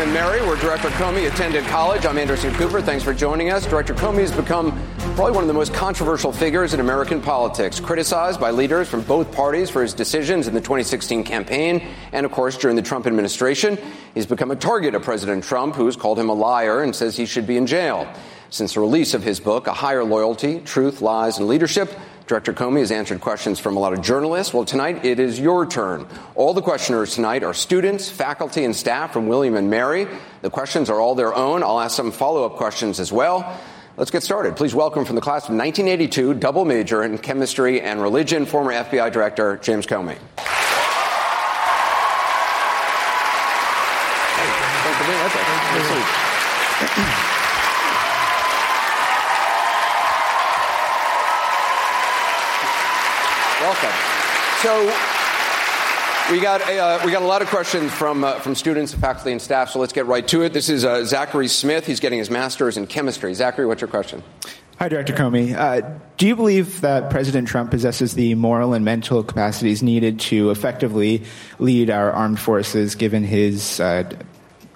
And Mary, where Director Comey attended college. I'm Anderson Cooper. Thanks for joining us. Director Comey has become probably one of the most controversial figures in American politics, criticized by leaders from both parties for his decisions in the 2016 campaign and, of course, during the Trump administration. He's become a target of President Trump, who's called him a liar and says he should be in jail. Since the release of his book, A Higher Loyalty Truth, Lies, and Leadership, Director Comey has answered questions from a lot of journalists. Well, tonight it is your turn. All the questioners tonight are students, faculty, and staff from William and Mary. The questions are all their own. I'll ask some follow up questions as well. Let's get started. Please welcome from the class of 1982, double major in chemistry and religion, former FBI Director James Comey. Welcome. So we got a, uh, we got a lot of questions from uh, from students, faculty, and staff. So let's get right to it. This is uh, Zachary Smith. He's getting his master's in chemistry. Zachary, what's your question? Hi, Director Comey. Uh, do you believe that President Trump possesses the moral and mental capacities needed to effectively lead our armed forces, given his uh,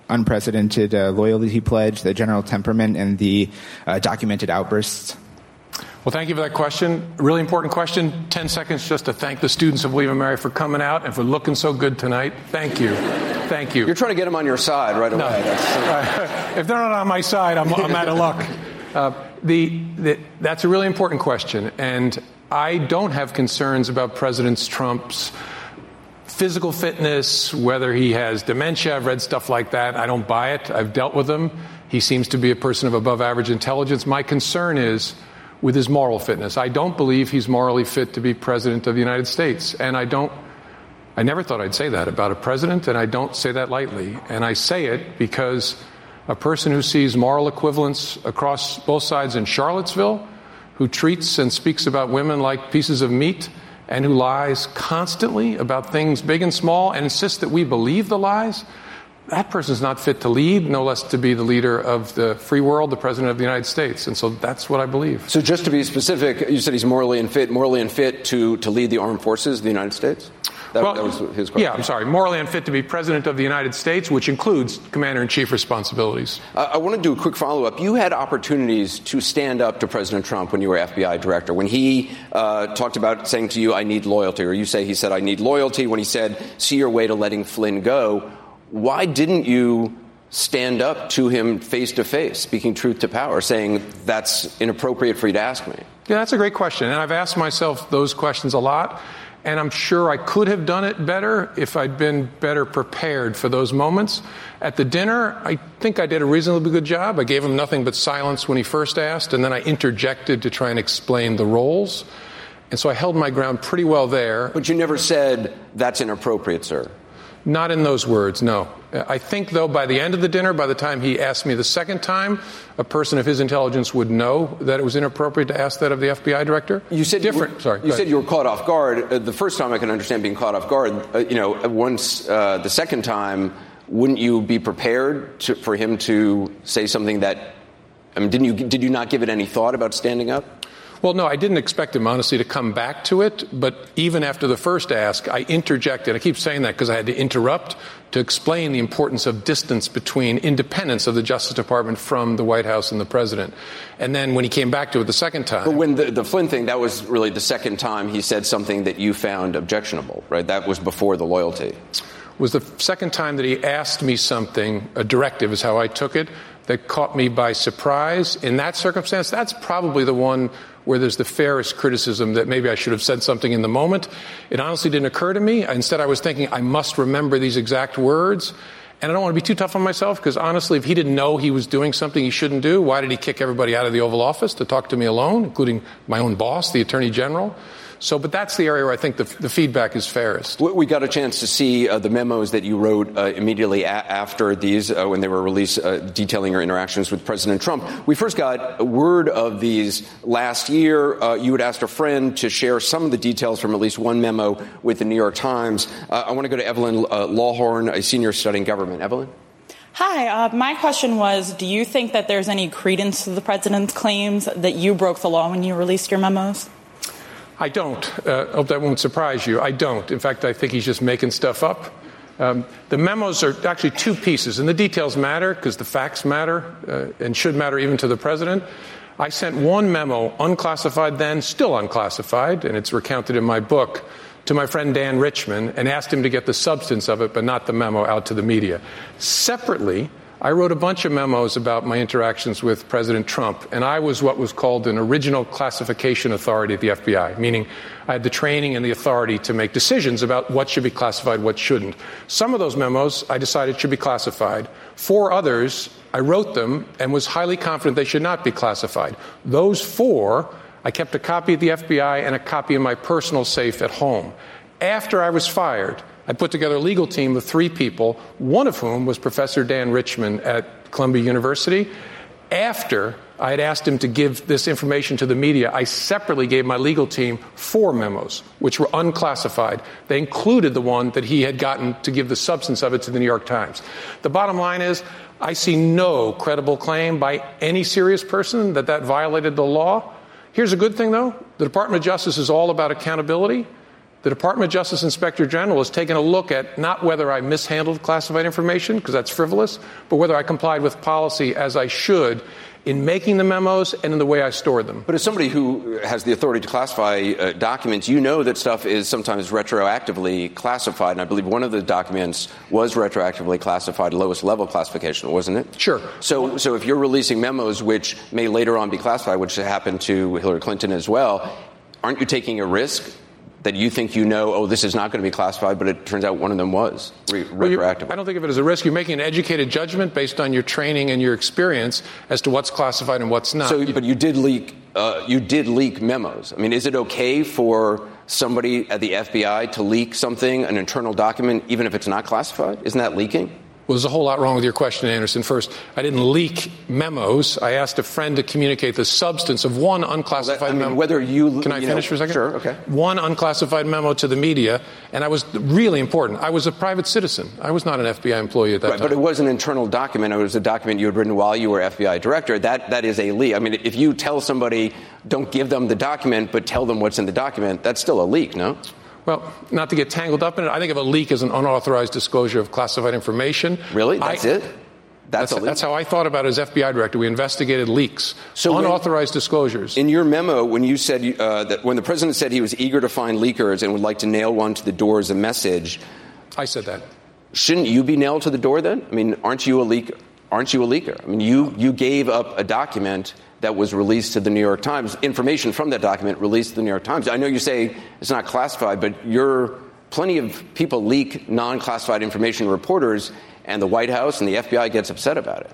unprecedented uh, loyalty pledge, the general temperament, and the documented outbursts? Well, thank you for that question. Really important question. 10 seconds just to thank the students of William Mary for coming out and for looking so good tonight. Thank you. Thank you. You're trying to get them on your side right away. No. That's- if they're not on my side, I'm, I'm out of luck. Uh, the, the, that's a really important question. And I don't have concerns about President Trump's physical fitness, whether he has dementia. I've read stuff like that. I don't buy it. I've dealt with him. He seems to be a person of above average intelligence. My concern is with his moral fitness. I don't believe he's morally fit to be president of the United States. And I don't, I never thought I'd say that about a president, and I don't say that lightly. And I say it because a person who sees moral equivalence across both sides in Charlottesville, who treats and speaks about women like pieces of meat, and who lies constantly about things big and small and insists that we believe the lies, that person's not fit to lead, no less to be the leader of the free world, the president of the United States. And so that's what I believe. So, just to be specific, you said he's morally unfit, morally unfit to, to lead the armed forces of the United States? That, well, that was his question. Yeah, I'm sorry. Morally unfit to be president of the United States, which includes commander in chief responsibilities. Uh, I want to do a quick follow up. You had opportunities to stand up to President Trump when you were FBI director. When he uh, talked about saying to you, I need loyalty, or you say he said, I need loyalty, when he said, see your way to letting Flynn go, why didn't you stand up to him face to face, speaking truth to power, saying that's inappropriate for you to ask me? Yeah, that's a great question. And I've asked myself those questions a lot. And I'm sure I could have done it better if I'd been better prepared for those moments. At the dinner, I think I did a reasonably good job. I gave him nothing but silence when he first asked, and then I interjected to try and explain the roles. And so I held my ground pretty well there. But you never said, that's inappropriate, sir. Not in those words, no. I think, though, by the end of the dinner, by the time he asked me the second time, a person of his intelligence would know that it was inappropriate to ask that of the FBI director. You said different. You were, Sorry. You said you were caught off guard. Uh, the first time I can understand being caught off guard. Uh, you know, once uh, the second time, wouldn't you be prepared to, for him to say something that? I mean, didn't you? Did you not give it any thought about standing up? Well, no, I didn't expect him, honestly, to come back to it. But even after the first ask, I interjected. I keep saying that because I had to interrupt to explain the importance of distance between independence of the Justice Department from the White House and the president. And then when he came back to it the second time. But when the, the Flynn thing, that was really the second time he said something that you found objectionable, right? That was before the loyalty. Was the second time that he asked me something, a directive is how I took it, that caught me by surprise. In that circumstance, that's probably the one where there's the fairest criticism that maybe I should have said something in the moment. It honestly didn't occur to me. Instead, I was thinking, I must remember these exact words. And I don't want to be too tough on myself because honestly, if he didn't know he was doing something he shouldn't do, why did he kick everybody out of the Oval Office to talk to me alone, including my own boss, the Attorney General? So, but that's the area where I think the, the feedback is fairest. We got a chance to see uh, the memos that you wrote uh, immediately a- after these, uh, when they were released, uh, detailing your interactions with President Trump. We first got a word of these last year. Uh, you had asked a friend to share some of the details from at least one memo with the New York Times. Uh, I want to go to Evelyn Lawhorn, a senior studying government. Evelyn? Hi, uh, my question was Do you think that there's any credence to the president's claims that you broke the law when you released your memos? I don't. Uh, hope that won't surprise you. I don't. In fact, I think he's just making stuff up. Um, the memos are actually two pieces, and the details matter because the facts matter uh, and should matter even to the president. I sent one memo, unclassified then, still unclassified, and it's recounted in my book, to my friend Dan Richman and asked him to get the substance of it, but not the memo, out to the media. Separately, I wrote a bunch of memos about my interactions with President Trump, and I was what was called an original classification authority at the FBI, meaning I had the training and the authority to make decisions about what should be classified, what shouldn't. Some of those memos I decided should be classified. Four others, I wrote them and was highly confident they should not be classified. Those four, I kept a copy at the FBI and a copy in my personal safe at home. After I was fired, I put together a legal team of three people, one of whom was Professor Dan Richman at Columbia University. After I had asked him to give this information to the media, I separately gave my legal team four memos, which were unclassified. They included the one that he had gotten to give the substance of it to the New York Times. The bottom line is, I see no credible claim by any serious person that that violated the law. Here's a good thing, though the Department of Justice is all about accountability. The Department of Justice Inspector General has taken a look at not whether I mishandled classified information, because that's frivolous, but whether I complied with policy as I should in making the memos and in the way I stored them. But as somebody who has the authority to classify uh, documents, you know that stuff is sometimes retroactively classified. And I believe one of the documents was retroactively classified, lowest level classification, wasn't it? Sure. So, so if you're releasing memos which may later on be classified, which happened to Hillary Clinton as well, aren't you taking a risk that you think you know, oh, this is not going to be classified, but it turns out one of them was re- retroactive. I don't think of it as a risk. You're making an educated judgment based on your training and your experience as to what's classified and what's not. So, but you did leak. Uh, you did leak memos. I mean, is it okay for somebody at the FBI to leak something, an internal document, even if it's not classified? Isn't that leaking? Well, there's a whole lot wrong with your question, Anderson. First, I didn't leak memos. I asked a friend to communicate the substance of one unclassified well, that, I mean, memo. Whether you can I you finish know, for a second? Sure. Okay. One unclassified memo to the media, and I was really important. I was a private citizen. I was not an FBI employee at that right, time. But it was an internal document. It was a document you had written while you were FBI director. That that is a leak. I mean, if you tell somebody, don't give them the document, but tell them what's in the document, that's still a leak, no? Well, not to get tangled up in it, I think of a leak as an unauthorized disclosure of classified information. Really? That's I, it? That's, that's, that's, how I thought about it as FBI director. We investigated leaks, so unauthorized when, disclosures. In your memo, when you said uh, that when the president said he was eager to find leakers and would like to nail one to the door as a message, I said that. Shouldn't you be nailed to the door then? I mean, aren't you a leak? Aren't you a leaker? I mean, you you gave up a document that was released to the New York Times, information from that document released to the New York Times. I know you say it's not classified, but you're plenty of people leak non-classified information to reporters, and the White House and the FBI gets upset about it.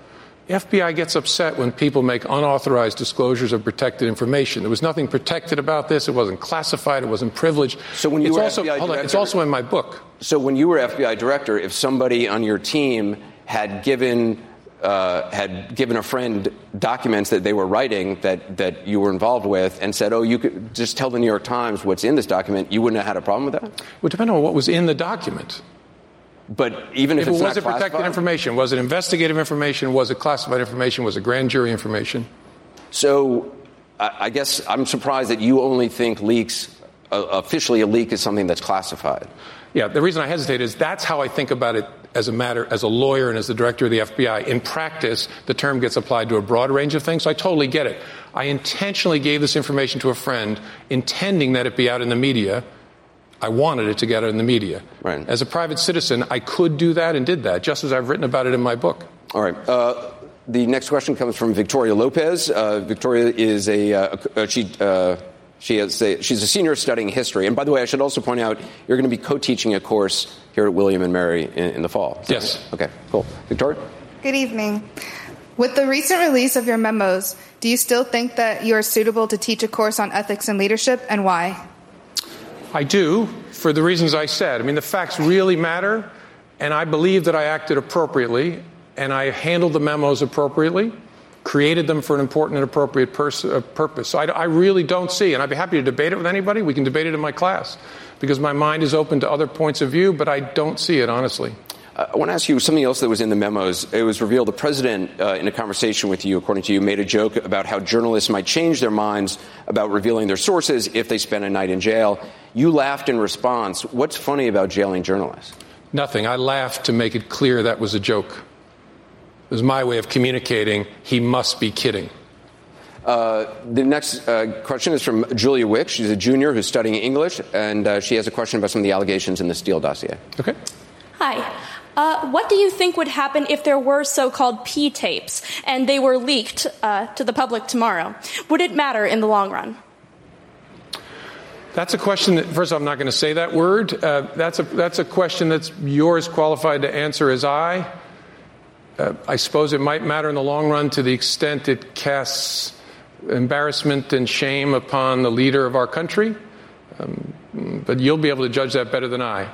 The FBI gets upset when people make unauthorized disclosures of protected information. There was nothing protected about this. It wasn't classified. It wasn't privileged. So when you it's were also, FBI director, on, it's also in my book. So when you were FBI director, if somebody on your team had given uh, had given a friend documents that they were writing that, that you were involved with and said, oh, you could just tell the New York Times what's in this document, you wouldn't have had a problem with that? It would depend on what was in the document. But even if, if it was it protected information, was it investigative information, was it classified information, was it grand jury information? So I, I guess I'm surprised that you only think leaks, uh, officially a leak is something that's classified. Yeah, the reason I hesitate is that's how I think about it as a matter, as a lawyer and as the director of the FBI. In practice, the term gets applied to a broad range of things, so I totally get it. I intentionally gave this information to a friend, intending that it be out in the media. I wanted it to get out in the media. Right. As a private citizen, I could do that and did that, just as I've written about it in my book. All right. Uh, the next question comes from Victoria Lopez. Uh, Victoria is a, uh, uh she. She is a, she's a senior studying history. And by the way, I should also point out you're going to be co teaching a course here at William and Mary in, in the fall. Yes. Okay, cool. Victoria? Good evening. With the recent release of your memos, do you still think that you are suitable to teach a course on ethics and leadership, and why? I do, for the reasons I said. I mean, the facts really matter, and I believe that I acted appropriately, and I handled the memos appropriately created them for an important and appropriate pers- uh, purpose. So I, I, really don't see, and I'd be happy to debate it with anybody. We can debate it in my class because my mind is open to other points of view, but I don't see it, honestly. Uh, I want to ask you something else that was in the memos. It was revealed the president, uh, in a conversation with you, according to you, made a joke about how journalists might change their minds about revealing their sources if they spend a night in jail. You laughed in response. What's funny about jailing journalists? Nothing. I laughed to make it clear that was a joke. It was my way of communicating he must be kidding. Uh, the next uh, question is from Julia Wick. She's a junior who's studying English, and uh, she has a question about some of the allegations in the Steele dossier. Okay. Hi. Uh, what do you think would happen if there were so called P tapes and they were leaked uh, to the public tomorrow? Would it matter in the long run? That's a question that, first, I'm not going to say that word. Uh, that's, a, that's a question that's yours qualified to answer as I. Uh, I suppose it might matter in the long run to the extent it casts embarrassment and shame upon the leader of our country. Um, but you'll be able to judge that better than I.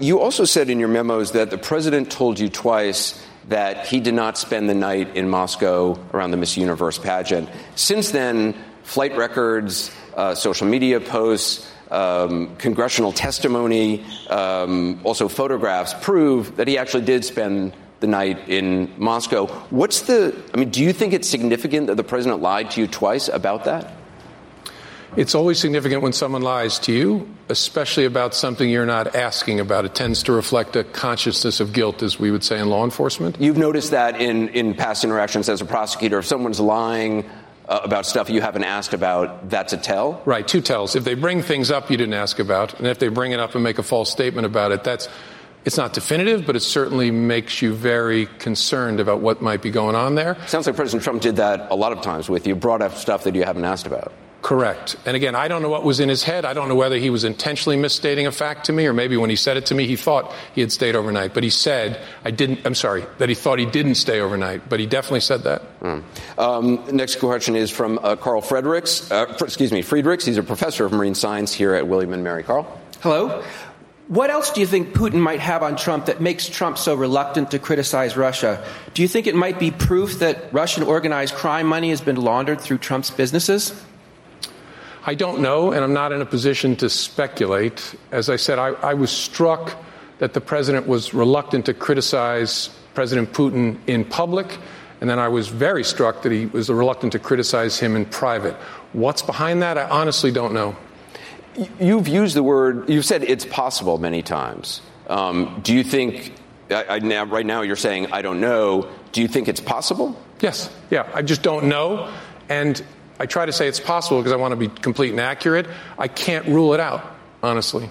You also said in your memos that the president told you twice that he did not spend the night in Moscow around the Miss Universe pageant. Since then, flight records, uh, social media posts, um, congressional testimony, um, also photographs prove that he actually did spend the night in Moscow. What's the, I mean, do you think it's significant that the president lied to you twice about that? It's always significant when someone lies to you, especially about something you're not asking about. It tends to reflect a consciousness of guilt, as we would say in law enforcement. You've noticed that in, in past interactions as a prosecutor. If someone's lying uh, about stuff you haven't asked about, that's a tell? Right, two tells. If they bring things up you didn't ask about, and if they bring it up and make a false statement about it, that's it's not definitive, but it certainly makes you very concerned about what might be going on there. Sounds like President Trump did that a lot of times with you, brought up stuff that you haven't asked about. Correct. And again, I don't know what was in his head. I don't know whether he was intentionally misstating a fact to me, or maybe when he said it to me, he thought he had stayed overnight. But he said, I didn't, I'm sorry, that he thought he didn't stay overnight, but he definitely said that. Mm. Um, next question is from uh, Carl Fredericks, uh, excuse me, Friedrichs. He's a professor of marine science here at William and Mary. Carl? Hello. What else do you think Putin might have on Trump that makes Trump so reluctant to criticize Russia? Do you think it might be proof that Russian organized crime money has been laundered through Trump's businesses? I don't know, and I'm not in a position to speculate. As I said, I, I was struck that the president was reluctant to criticize President Putin in public, and then I was very struck that he was reluctant to criticize him in private. What's behind that? I honestly don't know. You've used the word, you've said it's possible many times. Um, do you think, I, I, now, right now you're saying, I don't know. Do you think it's possible? Yes. Yeah. I just don't know. And I try to say it's possible because I want to be complete and accurate. I can't rule it out, honestly.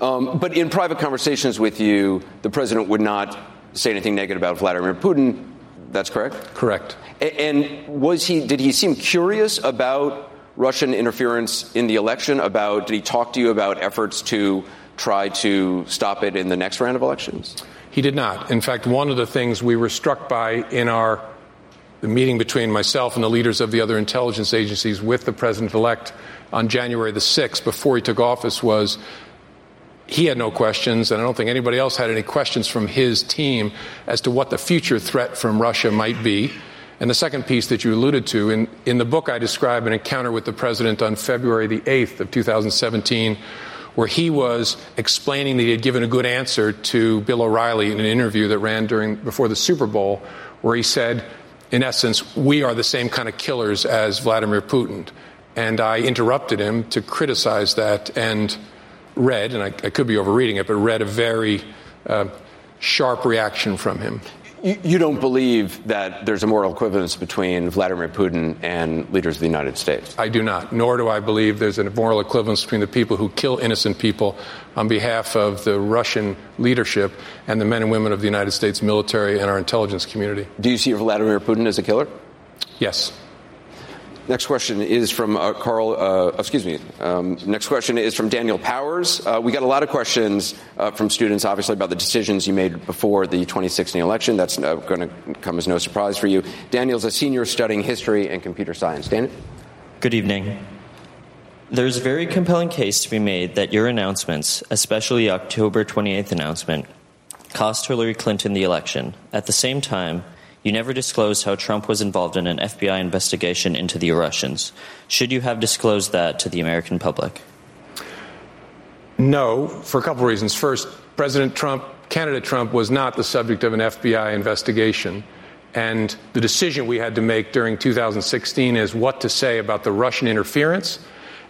Um, but in private conversations with you, the president would not say anything negative about Vladimir Putin. That's correct. Correct. And was he? Did he seem curious about Russian interference in the election? About did he talk to you about efforts to try to stop it in the next round of elections? He did not. In fact, one of the things we were struck by in our the meeting between myself and the leaders of the other intelligence agencies with the president elect on January the 6th before he took office was he had no questions, and I don't think anybody else had any questions from his team as to what the future threat from Russia might be. And the second piece that you alluded to, in, in the book, I describe an encounter with the president on February the 8th of 2017, where he was explaining that he had given a good answer to Bill O'Reilly in an interview that ran during before the Super Bowl, where he said, in essence, we are the same kind of killers as Vladimir Putin. And I interrupted him to criticize that and read, and I, I could be overreading it, but read a very uh, sharp reaction from him. You, you don't believe that there's a moral equivalence between Vladimir Putin and leaders of the United States? I do not, nor do I believe there's a moral equivalence between the people who kill innocent people on behalf of the Russian leadership and the men and women of the United States military and our intelligence community. Do you see Vladimir Putin as a killer? Yes. Next question is from uh, Carl. Uh, excuse me. Um, next question is from Daniel Powers. Uh, we got a lot of questions uh, from students, obviously, about the decisions you made before the 2016 election. That's uh, going to come as no surprise for you. Daniel's a senior studying history and computer science. Daniel. Good evening. There's a very compelling case to be made that your announcements, especially October 28th announcement, cost Hillary Clinton the election. At the same time, you never disclosed how Trump was involved in an FBI investigation into the Russians. Should you have disclosed that to the American public? No, for a couple of reasons. First, President Trump, candidate Trump, was not the subject of an FBI investigation. And the decision we had to make during 2016 is what to say about the Russian interference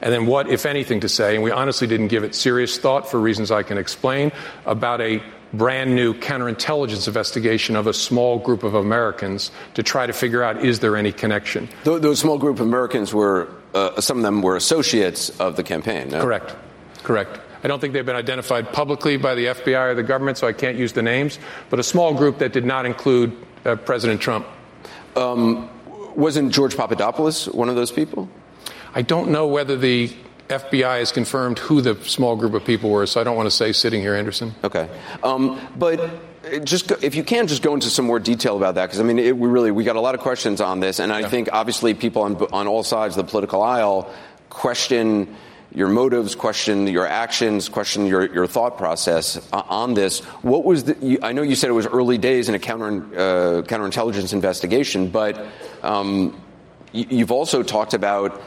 and then what, if anything, to say. And we honestly didn't give it serious thought for reasons I can explain about a brand new counterintelligence investigation of a small group of Americans to try to figure out is there any connection. Those small group of Americans were, uh, some of them were associates of the campaign. No? Correct. Correct. I don't think they've been identified publicly by the FBI or the government, so I can't use the names, but a small group that did not include uh, President Trump. Um, wasn't George Papadopoulos one of those people? I don't know whether the FBI has confirmed who the small group of people were, so I don't want to say sitting here, Anderson. Okay, um, but just if you can, just go into some more detail about that, because I mean, it, we really we got a lot of questions on this, and I yeah. think obviously people on on all sides of the political aisle question your motives, question your actions, question your, your thought process on this. What was the? You, I know you said it was early days in a counter uh, counterintelligence investigation, but um, you, have also talked about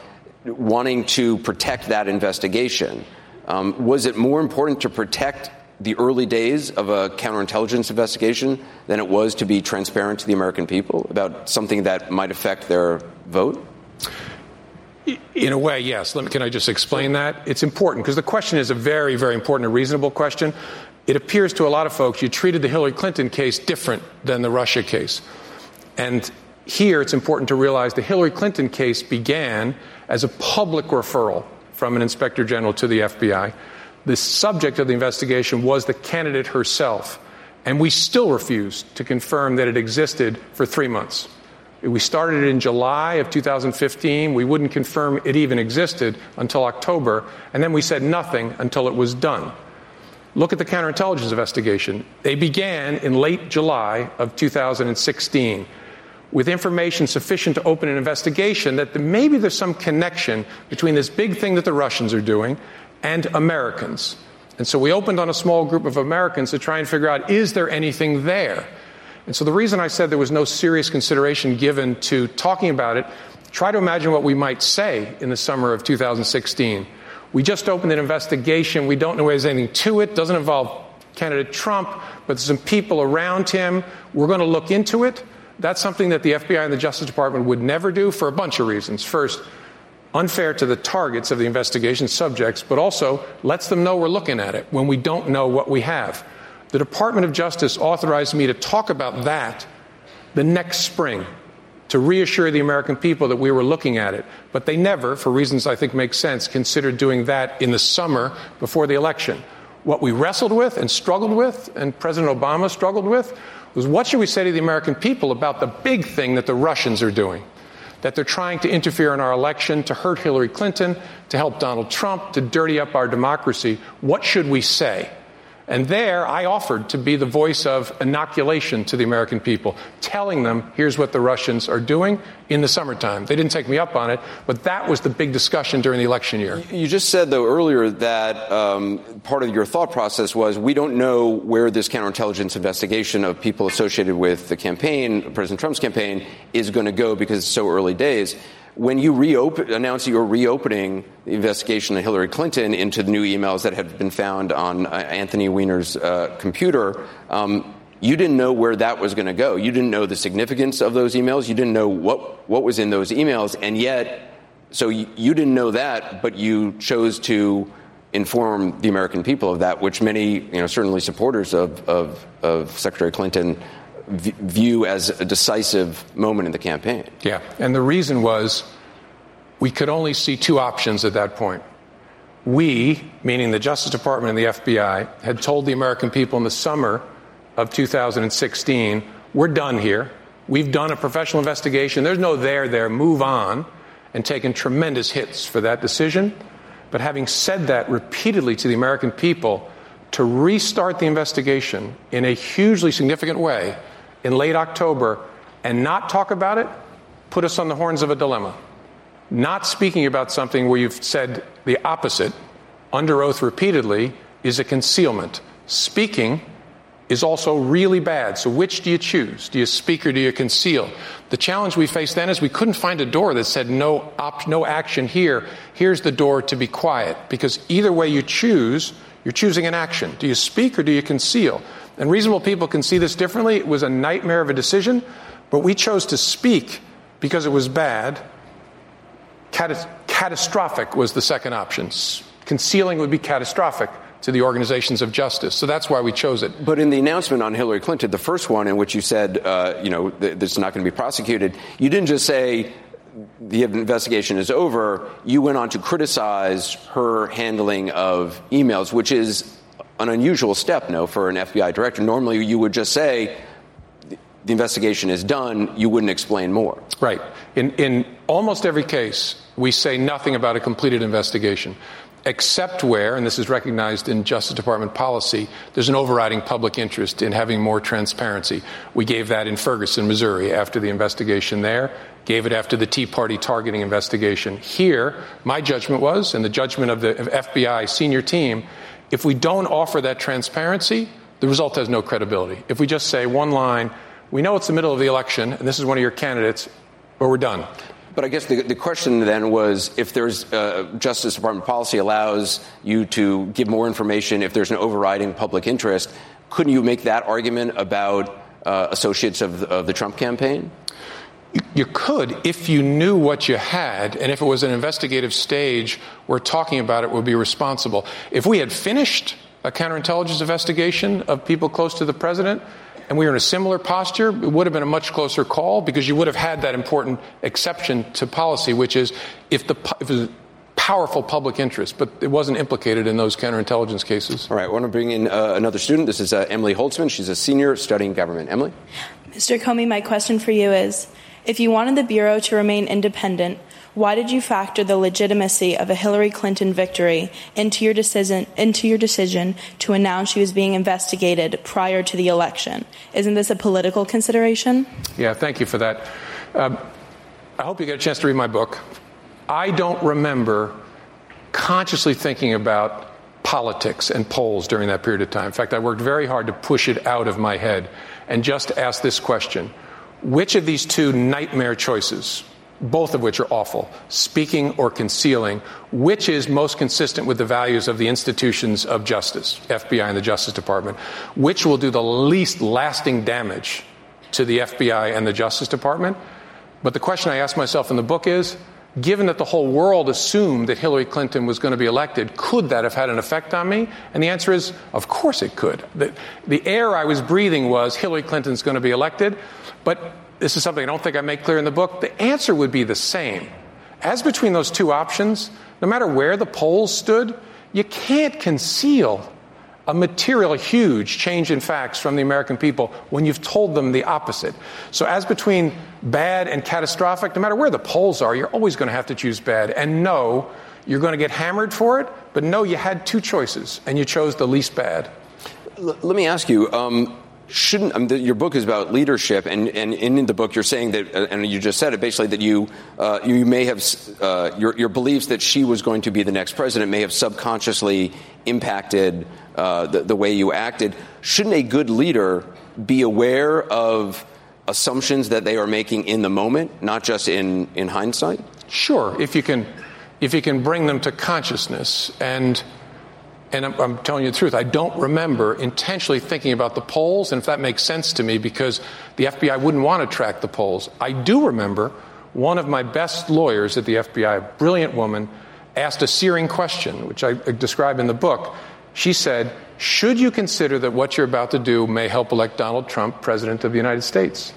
wanting to protect that investigation. Um, was it more important to protect the early days of a counterintelligence investigation than it was to be transparent to the American people about something that might affect their vote? In a way, yes. Me, can I just explain that? It's important because the question is a very, very important and reasonable question. It appears to a lot of folks you treated the Hillary Clinton case different than the Russia case. And here it's important to realize the Hillary Clinton case began as a public referral from an inspector general to the FBI. The subject of the investigation was the candidate herself, and we still refused to confirm that it existed for three months. We started it in July of 2015. We wouldn't confirm it even existed until October, and then we said nothing until it was done. Look at the counterintelligence investigation. They began in late July of 2016 with information sufficient to open an investigation that maybe there's some connection between this big thing that the Russians are doing and Americans. And so we opened on a small group of Americans to try and figure out is there anything there? And so the reason I said there was no serious consideration given to talking about it, try to imagine what we might say in the summer of 2016. We just opened an investigation. We don't know whether there's anything to it. Doesn't involve candidate Trump, but there's some people around him. We're going to look into it. That's something that the FBI and the Justice Department would never do for a bunch of reasons. First, unfair to the targets of the investigation subjects, but also lets them know we're looking at it when we don't know what we have. The Department of Justice authorized me to talk about that the next spring to reassure the American people that we were looking at it. But they never, for reasons I think make sense, considered doing that in the summer before the election. What we wrestled with and struggled with, and President Obama struggled with, was what should we say to the American people about the big thing that the Russians are doing? That they're trying to interfere in our election, to hurt Hillary Clinton, to help Donald Trump, to dirty up our democracy. What should we say? And there, I offered to be the voice of inoculation to the American people, telling them, here's what the Russians are doing in the summertime. They didn't take me up on it, but that was the big discussion during the election year. You just said, though, earlier that um, part of your thought process was we don't know where this counterintelligence investigation of people associated with the campaign, President Trump's campaign, is going to go because it's so early days when you reopen, announce you're reopening the investigation of Hillary Clinton into the new emails that had been found on uh, Anthony Weiner's uh, computer, um, you didn't know where that was going to go. You didn't know the significance of those emails. You didn't know what, what was in those emails. And yet, so you, you didn't know that, but you chose to inform the American people of that, which many, you know, certainly supporters of, of, of Secretary Clinton v- view as a decisive moment in the campaign. Yeah. And the reason was we could only see two options at that point. We, meaning the Justice Department and the FBI, had told the American people in the summer of 2016, we're done here. We've done a professional investigation. There's no there there. Move on. And taken tremendous hits for that decision. But having said that repeatedly to the American people, to restart the investigation in a hugely significant way in late October and not talk about it put us on the horns of a dilemma. Not speaking about something where you've said the opposite under oath repeatedly is a concealment. Speaking is also really bad. So which do you choose? Do you speak or do you conceal? The challenge we faced then is we couldn't find a door that said no op- no action here. Here's the door to be quiet because either way you choose, you're choosing an action. Do you speak or do you conceal? And reasonable people can see this differently. It was a nightmare of a decision, but we chose to speak because it was bad. Catas- catastrophic was the second option. Concealing would be catastrophic to the organizations of justice. So that's why we chose it. But in the announcement on Hillary Clinton, the first one in which you said, uh, you know, th- this is not going to be prosecuted, you didn't just say the investigation is over. You went on to criticize her handling of emails, which is an unusual step, no, for an FBI director. Normally, you would just say, the investigation is done, you wouldn't explain more. Right. In, in almost every case, we say nothing about a completed investigation except where, and this is recognized in Justice Department policy, there's an overriding public interest in having more transparency. We gave that in Ferguson, Missouri, after the investigation there, gave it after the Tea Party targeting investigation. Here, my judgment was, and the judgment of the FBI senior team, if we don't offer that transparency, the result has no credibility. If we just say one line, we know it's the middle of the election, and this is one of your candidates, but we're done. But I guess the, the question then was if there's uh, Justice Department policy allows you to give more information if there's an overriding public interest, couldn't you make that argument about uh, associates of of the Trump campaign? You could if you knew what you had, and if it was an investigative stage where talking about it would be responsible. If we had finished a counterintelligence investigation of people close to the president, and we were in a similar posture, it would have been a much closer call because you would have had that important exception to policy, which is if the if it powerful public interest, but it wasn't implicated in those counterintelligence cases. All right, I want to bring in uh, another student. This is uh, Emily Holtzman. She's a senior studying government. Emily? Mr. Comey, my question for you is if you wanted the Bureau to remain independent, why did you factor the legitimacy of a Hillary Clinton victory into your decision into your decision to announce she was being investigated prior to the election? Isn't this a political consideration? Yeah, thank you for that. Um, I hope you get a chance to read my book. I don't remember consciously thinking about politics and polls during that period of time. In fact, I worked very hard to push it out of my head and just ask this question Which of these two nightmare choices, both of which are awful, speaking or concealing, which is most consistent with the values of the institutions of justice, FBI and the Justice Department? Which will do the least lasting damage to the FBI and the Justice Department? But the question I ask myself in the book is given that the whole world assumed that Hillary Clinton was going to be elected, could that have had an effect on me? And the answer is, of course it could. The, the air I was breathing was Hillary Clinton's going to be elected. But this is something I don't think I make clear in the book. The answer would be the same. As between those two options, no matter where the polls stood, you can't conceal a material, huge change in facts from the American people when you've told them the opposite. So, as between bad and catastrophic, no matter where the polls are, you're always going to have to choose bad. And no, you're going to get hammered for it, but no, you had two choices, and you chose the least bad. L- let me ask you. Um, shouldn't um, the, your book is about leadership, and, and in the book you're saying that, uh, and you just said it basically that you uh, you may have uh, your your beliefs that she was going to be the next president may have subconsciously impacted uh, the, the way you acted. Shouldn't a good leader be aware of assumptions that they are making in the moment, not just in in hindsight? Sure, if you can if you can bring them to consciousness and and I'm, I'm, telling you the truth, I don't remember intentionally thinking about the polls, and if that makes sense to me, because the FBI wouldn't want to track the polls. I do remember one of my best lawyers at the FBI, a brilliant woman, asked a searing question, which I describe in the book. She said, Should you consider that what you're about to do may help elect Donald Trump president of the United States?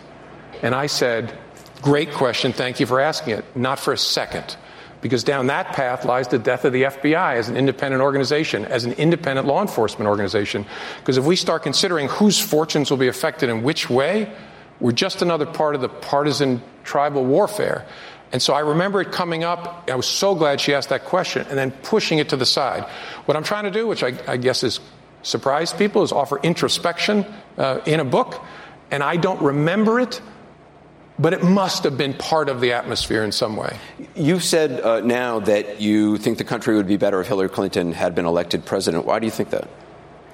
And I said, Great question. Thank you for asking it. Not for a second. Because down that path lies the death of the FBI as an independent organization, as an independent law enforcement organization. Because if we start considering whose fortunes will be affected in which way, we're just another part of the partisan tribal warfare. And so I remember it coming up. I was so glad she asked that question and then pushing it to the side. What I'm trying to do, which I, I guess is surprise people, is offer introspection uh, in a book. And I don't remember it, but it must have been part of the atmosphere in some way. You've said uh, now that you think the country would be better if Hillary Clinton had been elected president. Why do you think that?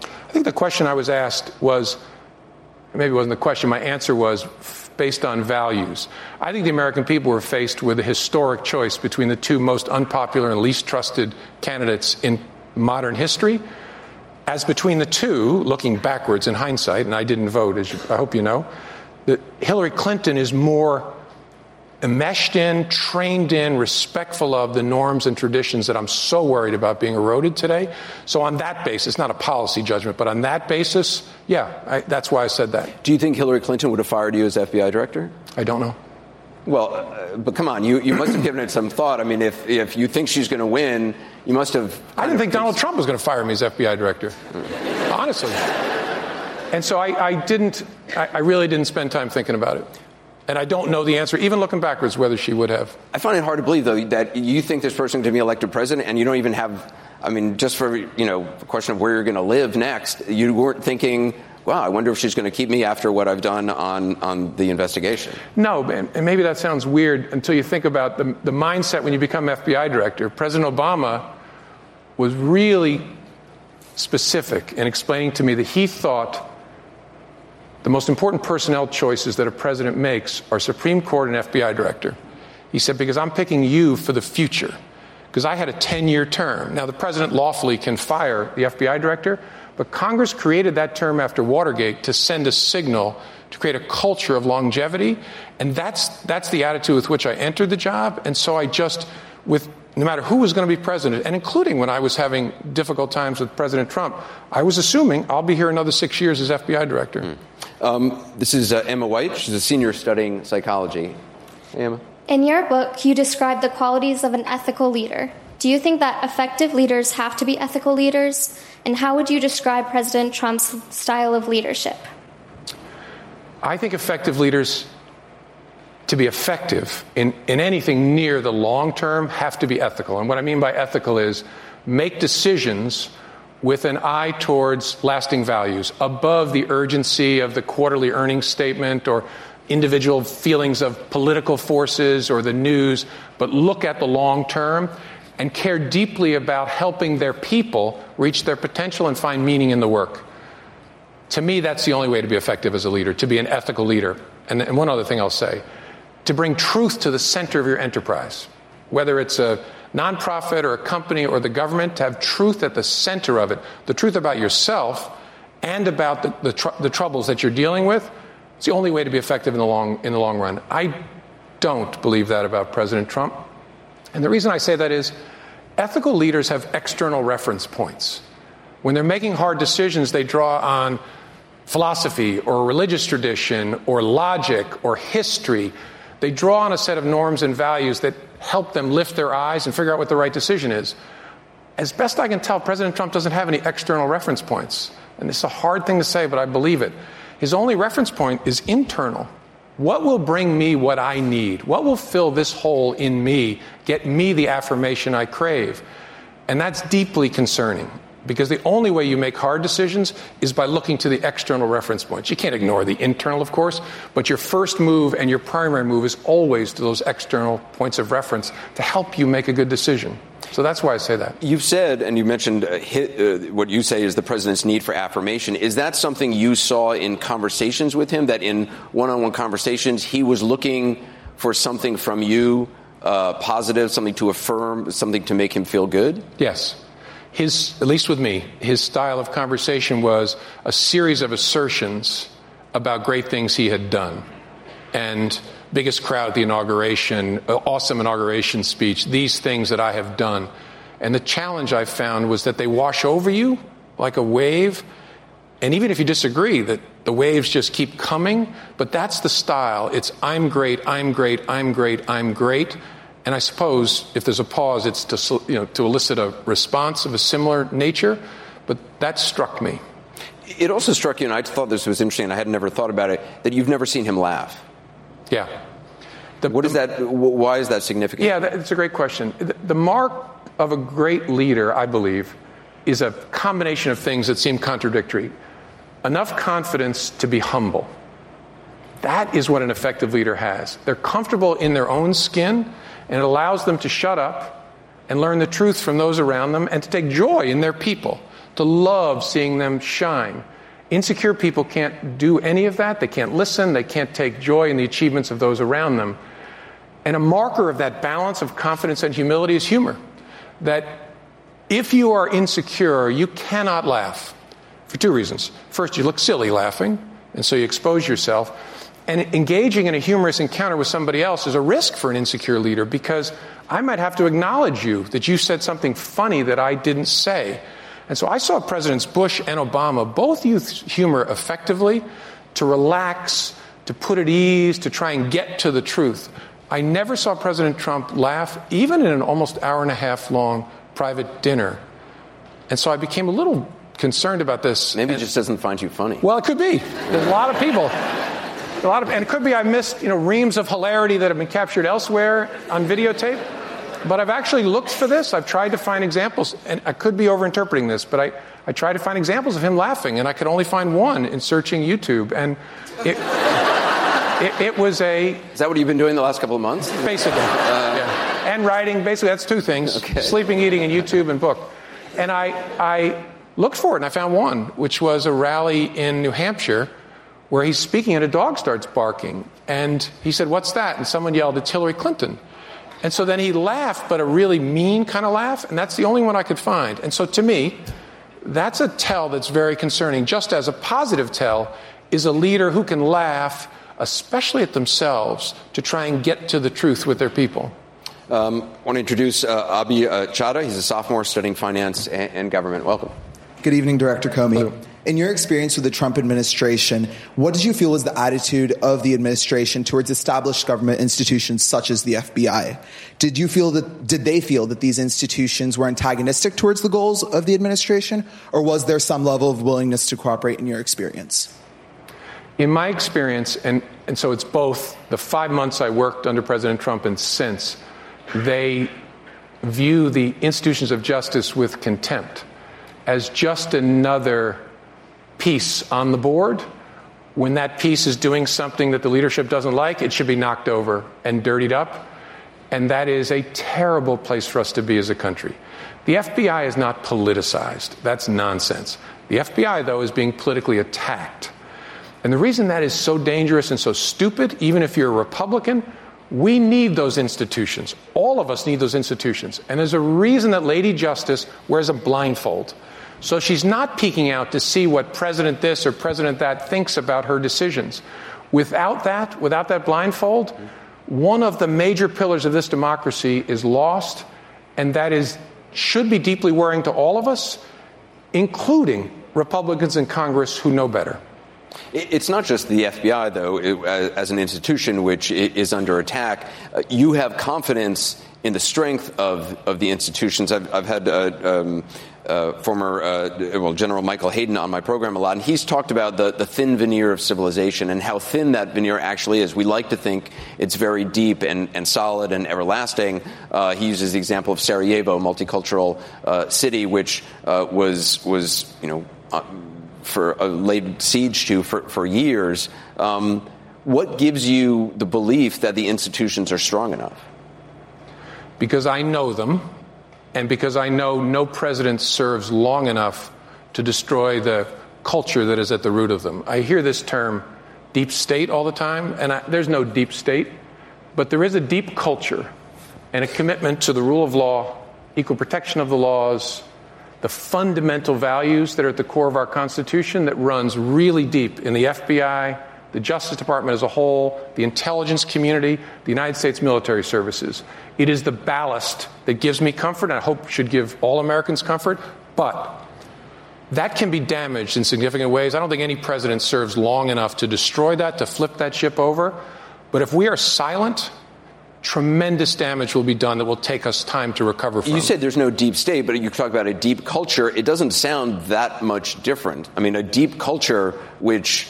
I think the question I was asked was maybe it wasn't the question, my answer was based on values. I think the American people were faced with a historic choice between the two most unpopular and least trusted candidates in modern history. As between the two, looking backwards in hindsight, and I didn't vote, as you, I hope you know, that Hillary Clinton is more enmeshed in, trained in, respectful of the norms and traditions that I'm so worried about being eroded today. So, on that basis, not a policy judgment, but on that basis, yeah, I, that's why I said that. Do you think Hillary Clinton would have fired you as FBI director? I don't know. Well, uh, but come on, you, you must have given it some thought. I mean, if, if you think she's going to win, you must have. I didn't think Donald Trump was going to fire me as FBI director. Honestly. And so I, I didn't, I, I really didn't spend time thinking about it. And I don't know the answer, even looking backwards, whether she would have. I find it hard to believe, though, that you think this person can be elected president and you don't even have, I mean, just for, you know, a question of where you're going to live next, you weren't thinking, wow, I wonder if she's going to keep me after what I've done on, on the investigation. No, and maybe that sounds weird until you think about the, the mindset when you become FBI director. President Obama was really specific in explaining to me that he thought the most important personnel choices that a president makes are Supreme Court and FBI director. He said, because I'm picking you for the future. Because I had a 10 year term. Now, the president lawfully can fire the FBI director, but Congress created that term after Watergate to send a signal to create a culture of longevity. And that's, that's the attitude with which I entered the job. And so I just, with no matter who was going to be president, and including when I was having difficult times with President Trump, I was assuming I'll be here another six years as FBI director. Mm. Um, this is uh, Emma White. She's a senior studying psychology. Hey, Emma. In your book, you describe the qualities of an ethical leader. Do you think that effective leaders have to be ethical leaders? And how would you describe President Trump's style of leadership? I think effective leaders to be effective in, in anything near the long term have to be ethical. And what I mean by ethical is make decisions with an eye towards lasting values above the urgency of the quarterly earnings statement or individual feelings of political forces or the news, but look at the long term and care deeply about helping their people reach their potential and find meaning in the work. To me, that's the only way to be effective as a leader, to be an ethical leader. And, and one other thing I'll say to bring truth to the center of your enterprise, whether it's a nonprofit or a company or the government, to have truth at the center of it, the truth about yourself and about the, the, tr- the troubles that you're dealing with. It's the only way to be effective in the long, in the long run. I don't believe that about President Trump. And the reason I say that is ethical leaders have external reference points. When they're making hard decisions, they draw on philosophy or religious tradition or logic or history they draw on a set of norms and values that help them lift their eyes and figure out what the right decision is. As best I can tell, President Trump doesn't have any external reference points. And it's a hard thing to say, but I believe it. His only reference point is internal. What will bring me what I need? What will fill this hole in me, get me the affirmation I crave? And that's deeply concerning. Because the only way you make hard decisions is by looking to the external reference points. You can't ignore the internal, of course, but your first move and your primary move is always to those external points of reference to help you make a good decision. So that's why I say that. You've said, and you mentioned uh, hit, uh, what you say is the president's need for affirmation. Is that something you saw in conversations with him? That in one on one conversations, he was looking for something from you uh, positive, something to affirm, something to make him feel good? Yes. His, at least with me, his style of conversation was a series of assertions about great things he had done. And biggest crowd at the inauguration, uh, awesome inauguration speech, these things that I have done. And the challenge I found was that they wash over you like a wave. And even if you disagree, that the waves just keep coming. But that's the style. It's I'm great, I'm great, I'm great, I'm great. And I suppose if there's a pause, it's to, you know, to elicit a response of a similar nature. But that struck me. It also struck you, and I thought this was interesting, and I had never thought about it, that you've never seen him laugh. Yeah. The, what is that? Why is that significant? Yeah, it's a great question. The mark of a great leader, I believe, is a combination of things that seem contradictory. Enough confidence to be humble. That is what an effective leader has. They're comfortable in their own skin, and it allows them to shut up and learn the truth from those around them and to take joy in their people, to love seeing them shine. Insecure people can't do any of that. They can't listen. They can't take joy in the achievements of those around them. And a marker of that balance of confidence and humility is humor. That if you are insecure, you cannot laugh for two reasons. First, you look silly laughing, and so you expose yourself. And engaging in a humorous encounter with somebody else is a risk for an insecure leader because I might have to acknowledge you that you said something funny that I didn't say. And so I saw Presidents Bush and Obama both use humor effectively to relax, to put at ease, to try and get to the truth. I never saw President Trump laugh, even in an almost hour and a half long private dinner. And so I became a little concerned about this. Maybe he just doesn't find you funny. Well, it could be. There's a lot of people. A lot of, and it could be I missed, you know, reams of hilarity that have been captured elsewhere on videotape. But I've actually looked for this. I've tried to find examples, and I could be overinterpreting this, but I, I tried to find examples of him laughing, and I could only find one in searching YouTube. And it, it, it was a. Is that what you've been doing the last couple of months? Basically. Uh, yeah. And writing. Basically, that's two things okay. sleeping, eating, and YouTube and book. And I, I looked for it, and I found one, which was a rally in New Hampshire where he's speaking and a dog starts barking. And he said, What's that? And someone yelled, It's Hillary Clinton. And so then he laughed, but a really mean kind of laugh, and that's the only one I could find. And so to me, that's a tell that's very concerning. Just as a positive tell is a leader who can laugh, especially at themselves, to try and get to the truth with their people. Um, I want to introduce uh, Abhi uh, Chadha. He's a sophomore studying finance and, and government. Welcome. Good evening, Director Comey. In your experience with the Trump administration, what did you feel was the attitude of the administration towards established government institutions such as the FBI? Did you feel that did they feel that these institutions were antagonistic towards the goals of the administration, or was there some level of willingness to cooperate in your experience? In my experience, and, and so it's both the five months I worked under President Trump and since, they view the institutions of justice with contempt as just another piece on the board. When that piece is doing something that the leadership doesn't like, it should be knocked over and dirtied up. And that is a terrible place for us to be as a country. The FBI is not politicized. That's nonsense. The FBI, though, is being politically attacked. And the reason that is so dangerous and so stupid, even if you're a Republican, we need those institutions. All of us need those institutions. And there's a reason that Lady Justice wears a blindfold. So she's not peeking out to see what President this or President that thinks about her decisions. Without that, without that blindfold, one of the major pillars of this democracy is lost, and that is should be deeply worrying to all of us, including Republicans in Congress who know better. It's not just the FBI, though, as an institution which is under attack. Uh, you have confidence in the strength of, of the institutions. I've, I've had uh, um, uh, former uh, well General Michael Hayden on my program a lot, and he's talked about the, the thin veneer of civilization and how thin that veneer actually is. We like to think it's very deep and, and solid and everlasting. Uh, he uses the example of Sarajevo, a multicultural uh, city, which uh, was was you know uh, for laid siege to for, for years. Um, what gives you the belief that the institutions are strong enough? Because I know them and because I know no president serves long enough to destroy the culture that is at the root of them. I hear this term deep state all the time, and I, there's no deep state, but there is a deep culture and a commitment to the rule of law, equal protection of the laws, the fundamental values that are at the core of our Constitution that runs really deep in the FBI, the Justice Department as a whole, the intelligence community, the United States military services. It is the ballast that gives me comfort, and I hope should give all Americans comfort, but that can be damaged in significant ways. I don't think any president serves long enough to destroy that, to flip that ship over. But if we are silent, tremendous damage will be done that will take us time to recover from. You said there's no deep state, but you talk about a deep culture. It doesn't sound that much different. I mean, a deep culture which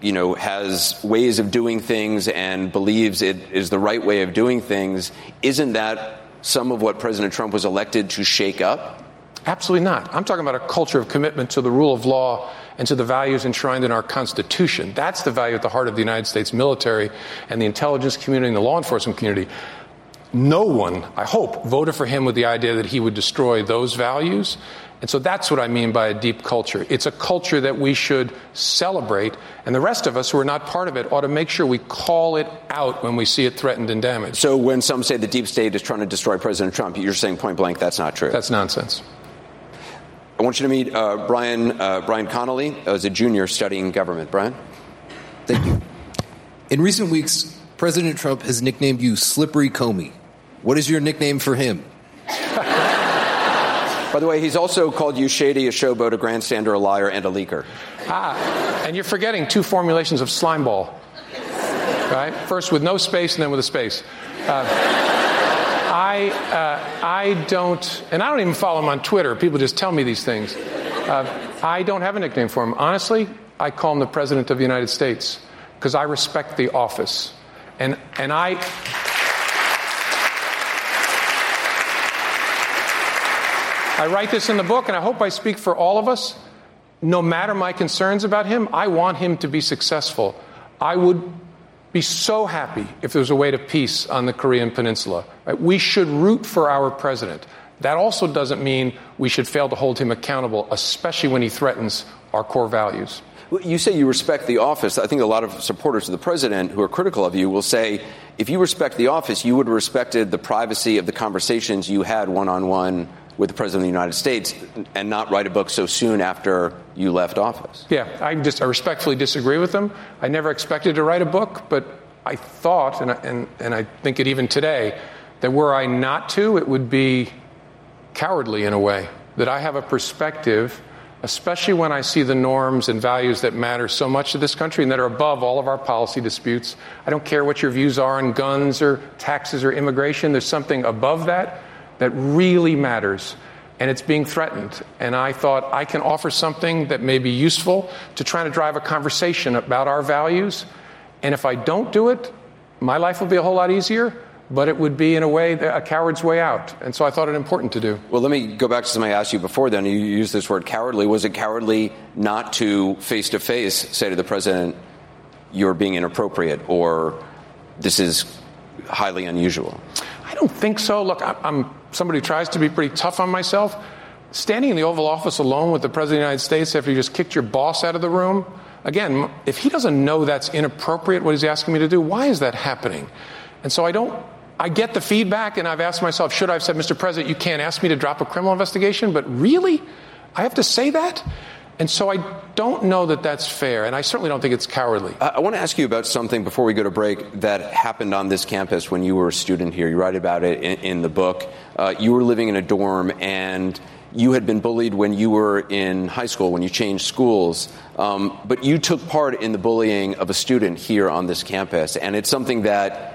you know has ways of doing things and believes it is the right way of doing things. Isn't that some of what President Trump was elected to shake up? Absolutely not. I'm talking about a culture of commitment to the rule of law and to the values enshrined in our Constitution. That's the value at the heart of the United States military and the intelligence community and the law enforcement community. No one, I hope, voted for him with the idea that he would destroy those values. And so that's what I mean by a deep culture. It's a culture that we should celebrate, and the rest of us who are not part of it ought to make sure we call it out when we see it threatened and damaged. So when some say the deep state is trying to destroy President Trump, you're saying point blank that's not true. That's nonsense. I want you to meet uh, Brian, uh, Brian Connolly as a junior studying government. Brian? Thank you. In recent weeks, President Trump has nicknamed you Slippery Comey. What is your nickname for him? By the way, he's also called you shady, a showboat, a grandstander, a liar, and a leaker. Ah, and you're forgetting two formulations of slimeball. Right? First with no space and then with a space. Uh, I, uh, I don't, and I don't even follow him on Twitter. People just tell me these things. Uh, I don't have a nickname for him. Honestly, I call him the President of the United States because I respect the office. And, and I. I write this in the book, and I hope I speak for all of us. No matter my concerns about him, I want him to be successful. I would be so happy if there was a way to peace on the Korean Peninsula. Right? We should root for our president. That also doesn't mean we should fail to hold him accountable, especially when he threatens our core values. You say you respect the office. I think a lot of supporters of the president who are critical of you will say if you respect the office, you would have respected the privacy of the conversations you had one on one with the President of the United States and not write a book so soon after you left office. Yeah, I just I respectfully disagree with them. I never expected to write a book, but I thought, and I, and, and I think it even today, that were I not to, it would be cowardly in a way. That I have a perspective, especially when I see the norms and values that matter so much to this country and that are above all of our policy disputes. I don't care what your views are on guns or taxes or immigration, there's something above that that really matters and it's being threatened. And I thought I can offer something that may be useful to try to drive a conversation about our values. And if I don't do it, my life will be a whole lot easier, but it would be in a way a coward's way out. And so I thought it important to do. Well, let me go back to something I asked you before then. You used this word cowardly. Was it cowardly not to face to face say to the president, you're being inappropriate or this is highly unusual? Don't think so. Look, I'm somebody who tries to be pretty tough on myself. Standing in the Oval Office alone with the President of the United States after you just kicked your boss out of the room, again, if he doesn't know that's inappropriate, what he's asking me to do, why is that happening? And so I don't, I get the feedback, and I've asked myself, should I have said, Mr. President, you can't ask me to drop a criminal investigation, but really? I have to say that? And so I don't know that that's fair, and I certainly don't think it's cowardly. I, I want to ask you about something before we go to break that happened on this campus when you were a student here. You write about it in, in the book. Uh, you were living in a dorm, and you had been bullied when you were in high school, when you changed schools. Um, but you took part in the bullying of a student here on this campus, and it's something that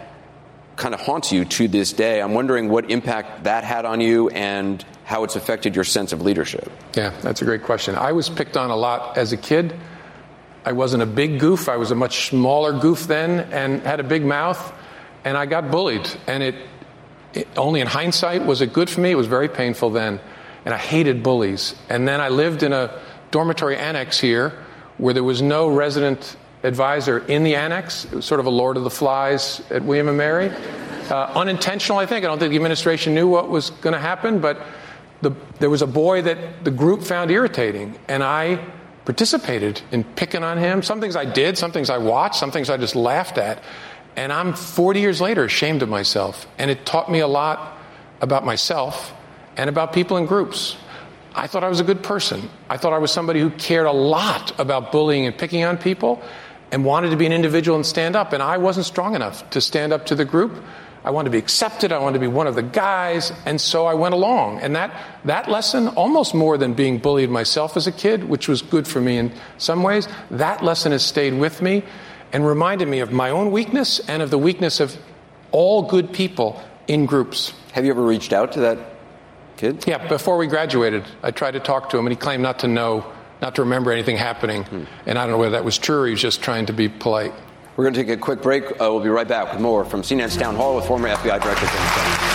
kind of haunts you to this day. I'm wondering what impact that had on you and how it's affected your sense of leadership. Yeah, that's a great question. I was picked on a lot as a kid. I wasn't a big goof, I was a much smaller goof then and had a big mouth, and I got bullied. And it, it only in hindsight was it good for me? It was very painful then. And I hated bullies. And then I lived in a dormitory annex here where there was no resident advisor in the annex. Sort of a Lord of the Flies at William and Mary. Uh, unintentional, I think. I don't think the administration knew what was going to happen, but the, there was a boy that the group found irritating, and I participated in picking on him. Some things I did, some things I watched, some things I just laughed at. And I'm 40 years later ashamed of myself. And it taught me a lot about myself and about people in groups. I thought I was a good person. I thought I was somebody who cared a lot about bullying and picking on people and wanted to be an individual and stand up. And I wasn't strong enough to stand up to the group. I wanted to be accepted. I wanted to be one of the guys. And so I went along. And that, that lesson, almost more than being bullied myself as a kid, which was good for me in some ways, that lesson has stayed with me and reminded me of my own weakness and of the weakness of all good people in groups. Have you ever reached out to that kid? Yeah, before we graduated, I tried to talk to him, and he claimed not to know, not to remember anything happening. Hmm. And I don't know whether that was true or he was just trying to be polite. We're going to take a quick break. Uh, we'll be right back with more from CNN's Town Hall with former FBI Director James Comey.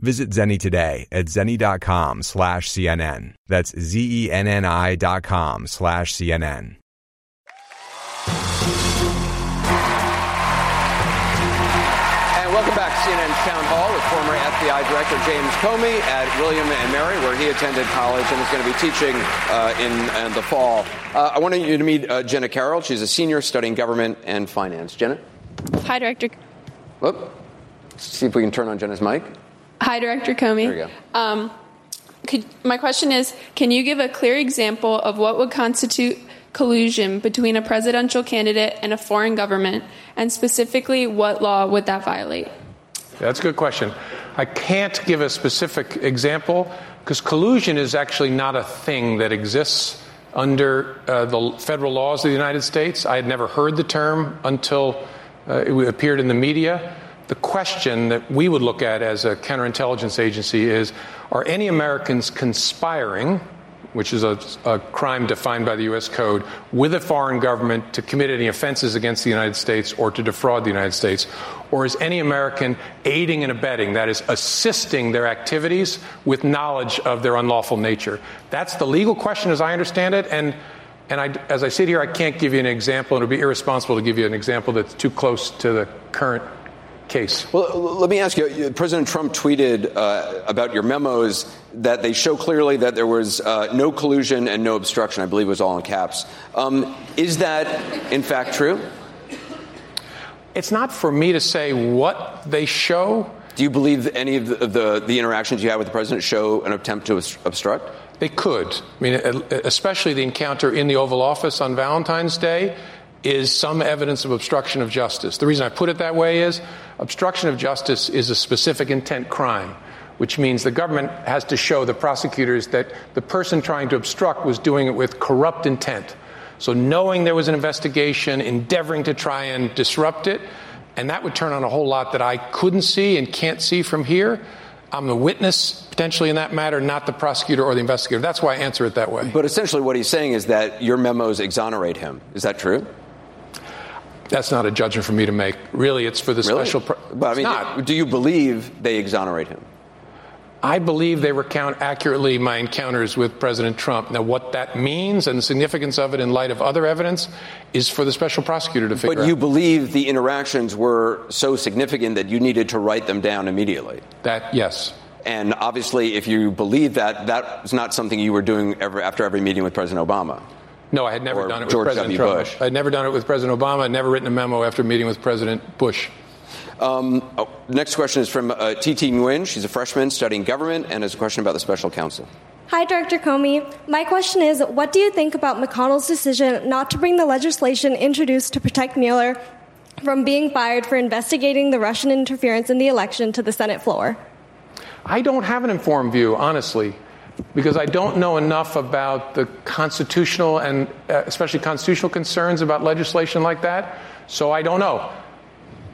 Visit Zenni today at zenni.com slash CNN. That's Z-E-N-N-I dot com slash CNN. And welcome back to CNN's Town Hall with former FBI Director James Comey at William and Mary, where he attended college and is going to be teaching uh, in, in, the fall. Uh, I wanted you to meet uh, Jenna Carroll. She's a senior studying government and finance. Jenna? Hi, Director. Whoop. See if we can turn on Jenna's mic. Hi, Director Comey. There you go. Um, could, my question is Can you give a clear example of what would constitute collusion between a presidential candidate and a foreign government, and specifically, what law would that violate? That's a good question. I can't give a specific example because collusion is actually not a thing that exists under uh, the federal laws of the United States. I had never heard the term until uh, it appeared in the media the question that we would look at as a counterintelligence agency is are any Americans conspiring, which is a, a, crime defined by the U.S. Code, with a foreign government to commit any offenses against the United States or to defraud the United States? Or is any American aiding and abetting, that is, assisting their activities with knowledge of their unlawful nature? That's the legal question as I understand it. And and I, as I sit here, I can't give you an example, it would be irresponsible to give you an example that's too close to the current case. Well, let me ask you President Trump tweeted uh, about your memos that they show clearly that there was uh, no collusion and no obstruction. I believe it was all in caps. Um, is that, in fact, true? It's not for me to say what they show. Do you believe any of the, the, the interactions you had with the president show an attempt to obstruct? They could. I mean, especially the encounter in the Oval Office on Valentine's Day is some evidence of obstruction of justice. The reason I put it that way is obstruction of justice is a specific intent crime, which means the government has to show the prosecutors that the person trying to obstruct was doing it with corrupt intent. So, knowing there was an investigation, endeavoring to try and disrupt it, and that would turn on a whole lot that I couldn't see and can't see from here. I'm the witness potentially in that matter, not the prosecutor or the investigator. That's why I answer it that way. But essentially, what he's saying is that your memos exonerate him. Is that true? That's not a judgment for me to make. Really, it's for the really? special. Pro- but I mean, not. do you believe they exonerate him? I believe they recount accurately my encounters with President Trump. Now, what that means and the significance of it in light of other evidence is for the special prosecutor to figure out. But you out. believe the interactions were so significant that you needed to write them down immediately? That, yes. And obviously, if you believe that, that's not something you were doing every, after every meeting with President Obama. No, I had never done it George with President w. Trump. Bush. I had never done it with President Obama. I'd never written a memo after meeting with President Bush. Um, oh, next question is from uh, TT Nguyen. She's a freshman studying government and has a question about the special counsel. Hi, Director Comey. My question is What do you think about McConnell's decision not to bring the legislation introduced to protect Mueller from being fired for investigating the Russian interference in the election to the Senate floor? I don't have an informed view, honestly because I don't know enough about the constitutional and uh, especially constitutional concerns about legislation like that. So I don't know.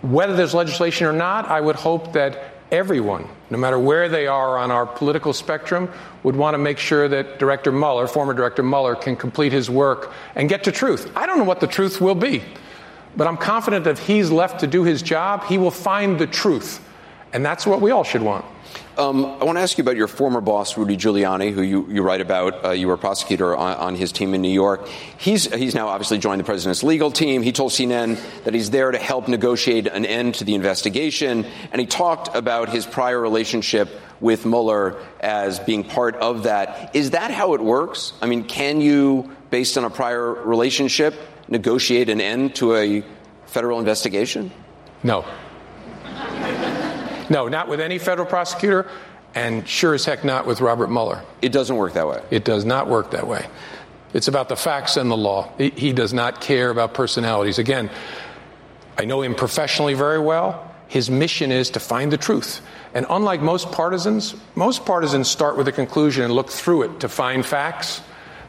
Whether there's legislation or not, I would hope that everyone, no matter where they are on our political spectrum, would want to make sure that Director Mueller, former Director Mueller, can complete his work and get to truth. I don't know what the truth will be. But I'm confident that if he's left to do his job, he will find the truth. And that's what we all should want. Um, I want to ask you about your former boss, Rudy Giuliani, who you, you write about. Uh, you were a prosecutor on, on, his team in New York. He's, he's now obviously joined the president's legal team. He told CNN that he's there to help negotiate an end to the investigation. And he talked about his prior relationship with Mueller as being part of that. Is that how it works? I mean, can you, based on a prior relationship, negotiate an end to a federal investigation? No. No, not with any federal prosecutor, and sure as heck not with Robert Mueller. It doesn't work that way. It does not work that way. It's about the facts and the law. He does not care about personalities. Again, I know him professionally very well. His mission is to find the truth. And unlike most partisans, most partisans start with a conclusion and look through it to find facts.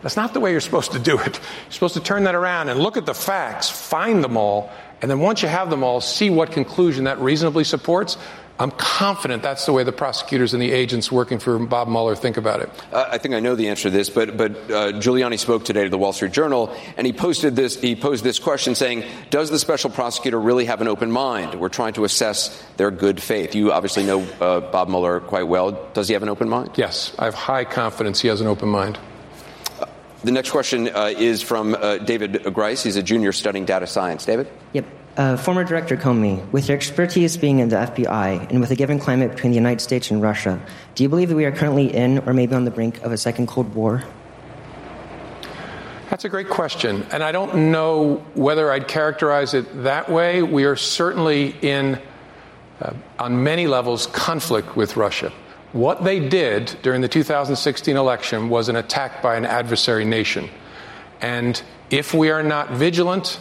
That's not the way you're supposed to do it. You're supposed to turn that around and look at the facts, find them all, and then once you have them all, see what conclusion that reasonably supports, I'm confident that's the way the prosecutors and the agents working for Bob Mueller think about it. Uh, I think I know the answer to this, but but uh, Giuliani spoke today to the Wall Street Journal, and he posted this. He posed this question, saying, "Does the special prosecutor really have an open mind? We're trying to assess their good faith. You obviously know uh, Bob Mueller quite well. Does he have an open mind?" Yes, I have high confidence he has an open mind. Uh, the next question uh, is from uh, David Grice. He's a junior studying data science. David. Yep. Uh, former Director Comey, with your expertise being in the FBI and with a given climate between the United States and Russia, do you believe that we are currently in or maybe on the brink of a second Cold War? That's a great question. And I don't know whether I'd characterize it that way. We are certainly in, uh, on many levels, conflict with Russia. What they did during the 2016 election was an attack by an adversary nation. And if we are not vigilant,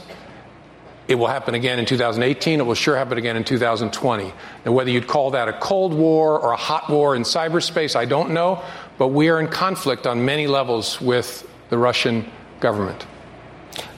it will happen again in 2018. It will sure happen again in 2020. Now, whether you'd call that a Cold War or a hot war in cyberspace, I don't know. But we are in conflict on many levels with the Russian government.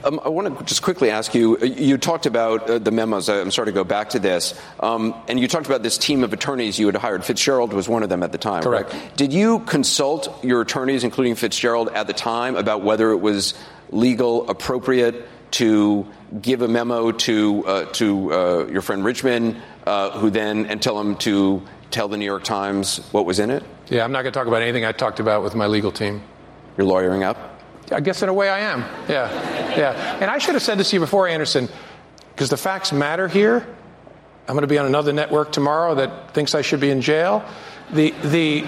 Um, I want to just quickly ask you. Uh, you talked about uh, the memos. I'm sorry to go back to this, um, and you talked about this team of attorneys you had hired. Fitzgerald was one of them at the time. Correct. Right? Did you consult your attorneys, including Fitzgerald, at the time about whether it was legal, appropriate to give a memo to uh, to uh, your friend Richman, uh, who then and tell him to tell the New York Times what was in it? Yeah, I'm not going to talk about anything I talked about with my legal team. You're lawyering up. I guess in a way I am. Yeah, yeah. And I should have said this to you before, Anderson, because the facts matter here. I'm going to be on another network tomorrow that thinks I should be in jail. The the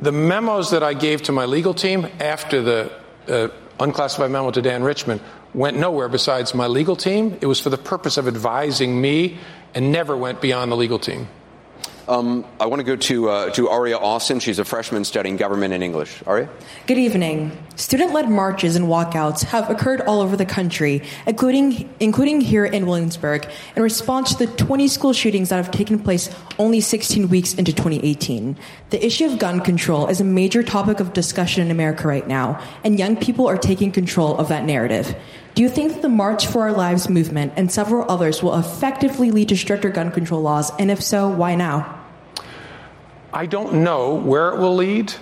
the memos that I gave to my legal team after the uh, unclassified memo to Dan Richman went nowhere besides my legal team. It was for the purpose of advising me and never went beyond the legal team. Um, I want to go to, uh, to Aria Austin. She's a freshman studying government and English. Aria? Good evening. Student led marches and walkouts have occurred all over the country, including, including here in Williamsburg, in response to the 20 school shootings that have taken place only 16 weeks into 2018. The issue of gun control is a major topic of discussion in America right now, and young people are taking control of that narrative. Do you think that the March for Our Lives movement and several others will effectively lead to stricter gun control laws? And if so, why now? I don't know where it will lead.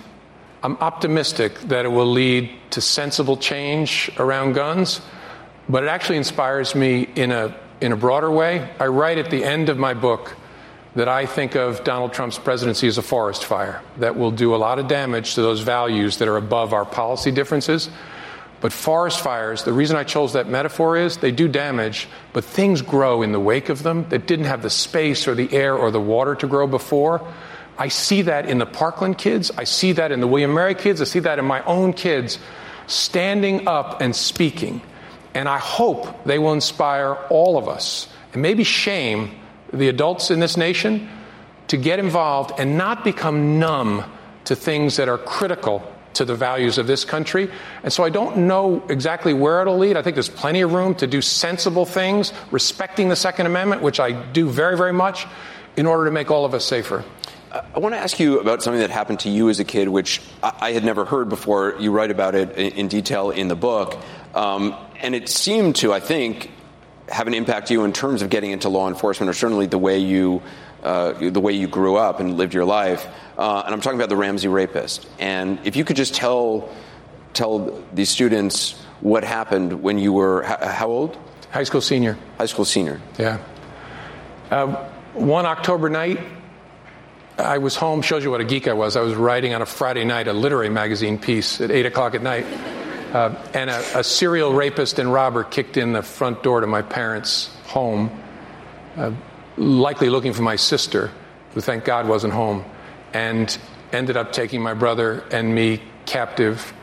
I'm optimistic that it will lead to sensible change around guns, but it actually inspires me in a, in a broader way. I write at the end of my book that I think of Donald Trump's presidency as a forest fire that will do a lot of damage to those values that are above our policy differences. But forest fires, the reason I chose that metaphor is they do damage, but things grow in the wake of them that didn't have the space or the air or the water to grow before. I see that in the Parkland kids. I see that in the William Mary kids. I see that in my own kids standing up and speaking. And I hope they will inspire all of us and maybe shame the adults in this nation to get involved and not become numb to things that are critical to the values of this country. And so I don't know exactly where it'll lead. I think there's plenty of room to do sensible things, respecting the Second Amendment, which I do very, very much, in order to make all of us safer. I want to ask you about something that happened to you as a kid, which I had never heard before. You write about it in detail in the book. Um, and it seemed to, I think, have an impact to you in terms of getting into law enforcement, or certainly the way you, uh, the way you grew up and lived your life. Uh, and I'm talking about the Ramsey rapist. And if you could just tell, tell these students what happened when you were how, how old? High school senior. High school senior. Yeah. Uh, one October night, I was home. Shows you what a geek I was. I was writing on a Friday night a literary magazine piece at 8 o'clock at night. Uh, and a, a, serial rapist and robber kicked in the front door to my parents' home, uh, likely looking for my sister, who thank God wasn't home, and ended up taking my brother and me captive,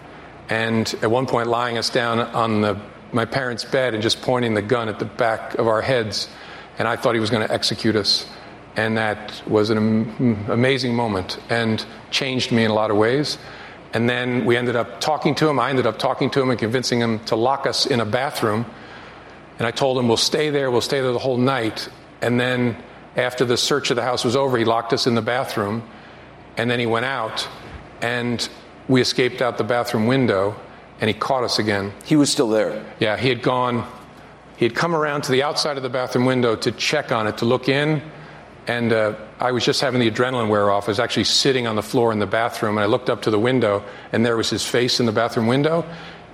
and at one point lying us down on the, my parents' bed and just pointing the gun at the back of our heads. And I thought he was going to execute us. And that was an am- amazing moment and changed me in a lot of ways. And then we ended up talking to him. I ended up talking to him and convincing him to lock us in a bathroom. And I told him, we'll stay there, we'll stay there the whole night. And then after the search of the house was over, he locked us in the bathroom. And then he went out. And we escaped out the bathroom window. And he caught us again. He was still there? Yeah, he had gone, he had come around to the outside of the bathroom window to check on it, to look in and uh, I was just having the adrenaline wear off. I was actually sitting on the floor in the bathroom, and I looked up to the window, and there was his face in the bathroom window,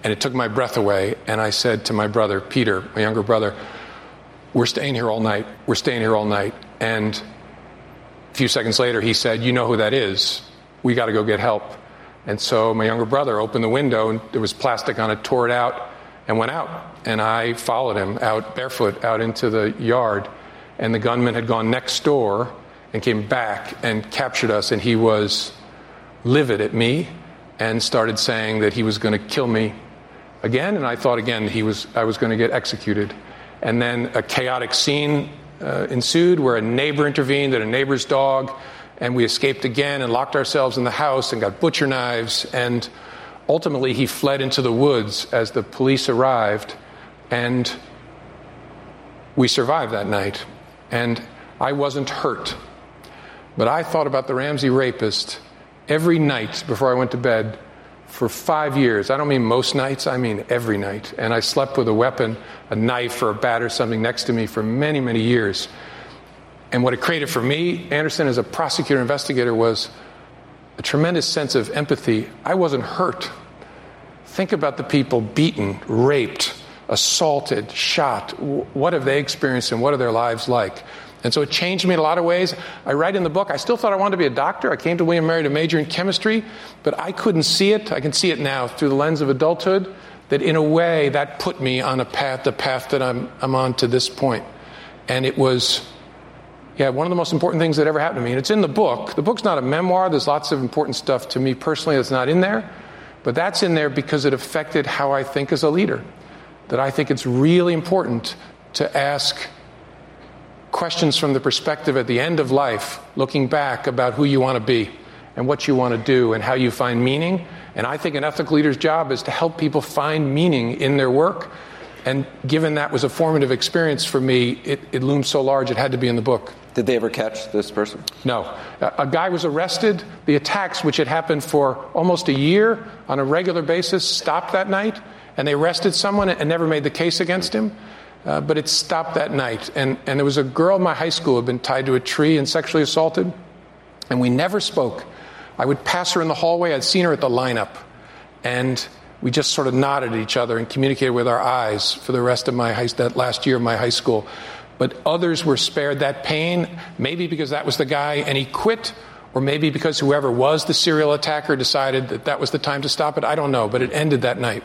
and it took my breath away. And I said to my brother, Peter, my younger brother, We're staying here all night. We're staying here all night. And few seconds later, he said, You know who that is. We got to go get help. And so my younger brother opened the window, and there was plastic on it, tore it out, and went out. And I followed him out barefoot out into the yard and the gunman had gone next door and came back and captured us, and he was livid at me and started saying that he was going to kill me again. And I thought again he was I was going to get executed. And then a chaotic scene uh, ensued where a neighbor intervened and a neighbor's dog, and we escaped again and locked ourselves in the house and got butcher knives. And ultimately, he fled into the woods as the police arrived, and we survived that night. And I wasn't hurt. But I thought about the Ramsey rapist every night before I went to bed for five years. I don't mean most nights, I mean every night. And I slept with a weapon, a knife or a bat or something next to me for many, many years. And what it created for me, Anderson, as a prosecutor investigator, was a tremendous sense of empathy. I wasn't hurt. Think about the people beaten, raped, assaulted, shot. What have they experienced and what are their lives like? And so it changed me in a lot of ways. I write in the book, I still thought I wanted to be a doctor. I came to William Mary to major in chemistry, but I couldn't see it. I can see it now through the lens of adulthood, that in a way that put me on a path, the path that I'm, I'm on to this point. And it was, yeah, one of the most important things that ever happened to me. And it's in the book. The book's not a memoir. There's lots of important stuff to me personally that's not in there. But that's in there because it affected how I think as a leader that I think it's really important to ask questions from the perspective at the end of life, looking back about who you want to be and what you want to do and how you find meaning. And I think an ethical leader's job is to help people find meaning in their work. And given that was a formative experience for me, it, it loomed so large it had to be in the book. Did they ever catch this person? No. A guy was arrested. The attacks, which had happened for almost a year on a regular basis, stopped that night and they arrested someone and never made the case against him. Uh, but it stopped that night. And, and there was a girl in my high school who had been tied to a tree and sexually assaulted, and we never spoke. I would pass her in the hallway, I'd seen her at the lineup, and we just sort of nodded at each other and communicated with our eyes for the rest of my high, that last year of my high school. But others were spared that pain, maybe because that was the guy and he quit, or maybe because whoever was the serial attacker decided that that was the time to stop it. I don't know, but it ended that night.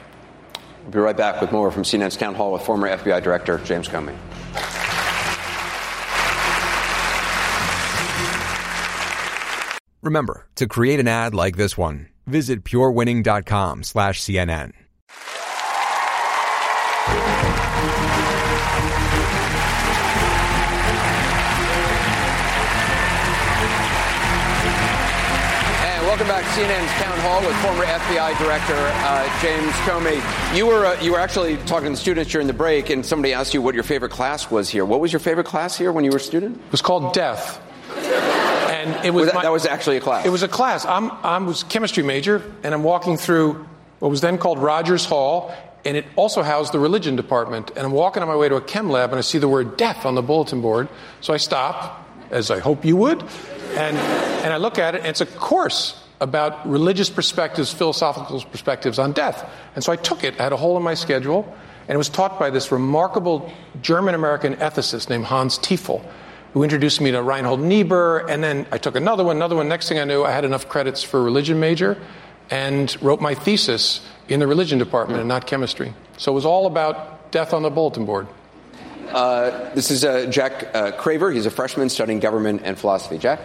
We'll be right back with more from CNN's Town Hall with former FBI Director James Comey. Remember, to create an ad like this one, visit purewinning.com slash CNN. CNN's Town Hall with former FBI Director uh, James Comey. You were uh, you were actually talking to the students during the break, and somebody asked you what your favorite class was here. What was your favorite class here when you were a student? It was called Death. And it was, was that, my, that was actually a class. It was a class. I'm I was chemistry major, and I'm walking through what was then called Rogers Hall, and it also housed the religion department. And I'm walking on my way to a chem lab, and I see the word death on the bulletin board. So I stop, as I hope you would, and and I look at it, and it's a course about religious perspectives, philosophical perspectives on death. And so I took it, I had a hole in my schedule, And it was taught by this remarkable German American ethicist named Hans Tiefel, who introduced me to Reinhold Niebuhr. And then I took another one, another one. Next thing I knew, I had enough credits for a religion major and wrote my thesis in the religion department and not chemistry. So it was all about death on the bulletin board. Uh, this is uh, Jack uh, Craver. He's a freshman studying government and philosophy. Jack?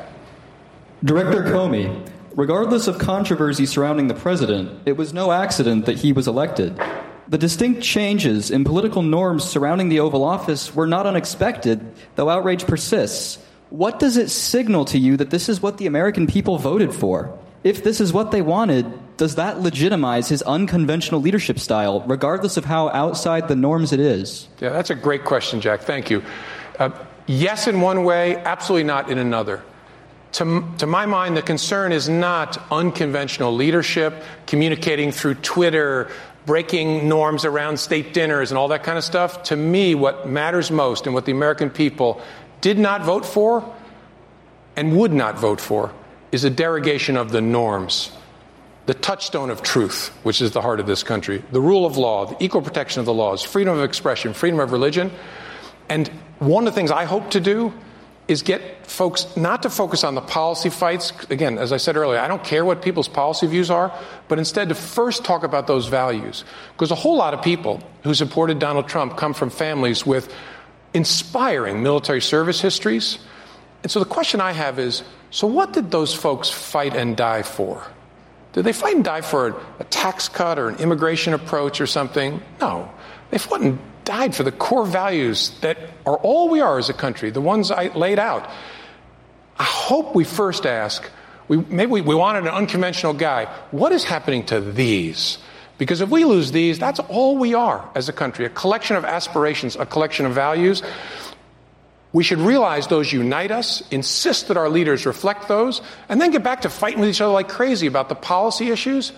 Director Comey, regardless of controversy surrounding the president, it was no accident that he was elected. The distinct changes in political norms surrounding the Oval Office were not unexpected, though outrage persists. What does it signal to you that this is what the American people voted for? If this is what they wanted, does that legitimize his unconventional leadership style, regardless of how outside the norms it is? Yeah, that's a great question, Jack. Thank you. Uh, yes, in one way, absolutely not in another. To, to, my mind, the concern is not unconventional leadership, communicating through Twitter, breaking norms around state dinners and all that kind of stuff. To me, what matters most and what the American people did not vote for and would not vote for is a derogation of the norms, the touchstone of truth, which is the heart of this country, the rule of law, the equal protection of the laws, freedom of expression, freedom of religion. And one of the things I hope to do is get folks not to focus on the policy fights. Again, as I said earlier, I don't care what people's policy views are, but instead to first talk about those values. Because a whole lot of people who supported Donald Trump come from families with inspiring military service histories. And so the question I have is so what did those folks fight and die for? Did they fight and die for a tax cut or an immigration approach or something? No. They fought and died for the core values that are all we are as a country, the ones I laid out. I hope we first ask, we, maybe we, we wanted an unconventional guy. What is happening to these? Because if we lose these, that's all we are as a country a collection of aspirations, a collection of values. We should realize those unite us, insist that our leaders reflect those, and then get back to fighting with each other like crazy about the policy issues.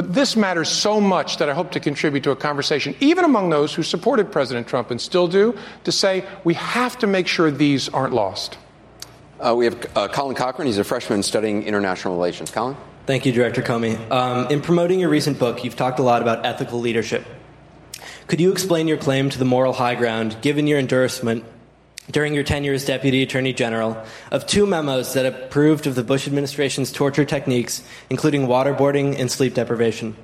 But this matters so much that I hope to contribute to a conversation, even among those who supported President Trump and still do, to say we have to make sure these aren't lost. Uh, we have uh, Colin Cochran. He's a freshman studying international relations. Colin? Thank you, Director Comey. Um, in promoting your recent book, you've talked a lot about ethical leadership. Could you explain your claim to the moral high ground, given your endorsement during your tenure as Deputy Attorney General of two memos that approved of the Bush administration's torture techniques, including waterboarding and sleep deprivation?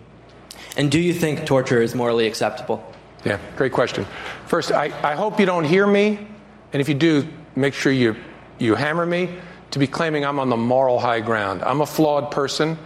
And do you think torture is morally acceptable? Yeah, great question. First, I, I hope you don't hear me, and if you do, make sure you, you hammer me to be claiming I'm on the moral high ground. I'm a flawed person.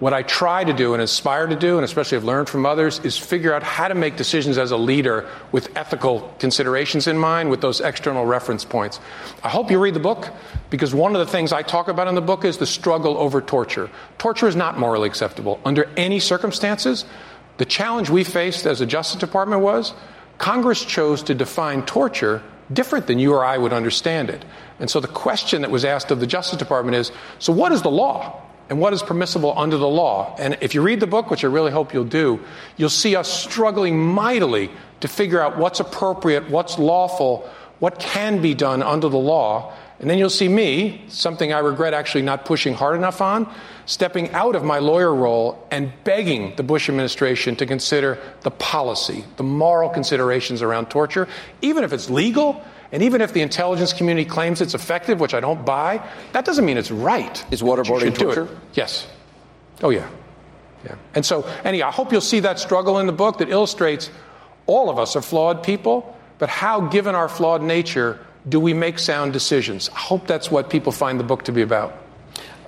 What I try to do and aspire to do, and especially have learned from others, is figure out how to make decisions as a leader with ethical considerations in mind, with those external reference points. I hope you read the book because one of the things I talk about in the book is the struggle over torture. Torture is not morally acceptable under any circumstances. The challenge we faced as a Justice Department was Congress chose to define torture different than you or I would understand it. And so the question that was asked of the Justice Department is so, what is the law? And what is permissible under the law. And if you read the book, which I really hope you'll do, you'll see us struggling mightily to figure out what's appropriate, what's lawful, what can be done under the law. And then you'll see me, something I regret actually not pushing hard enough on, stepping out of my lawyer role and begging the Bush administration to consider the policy, the moral considerations around torture, even if it's legal and even if the intelligence community claims it's effective, which I don't buy, that doesn't mean it's right. Is waterboarding torture? Yes. Oh, yeah. Yeah. And so, anyhow, I hope you'll see that struggle in the book that illustrates all of us are flawed people, but how, given our flawed nature, do we make sound decisions? I hope that's what people find the book to be about.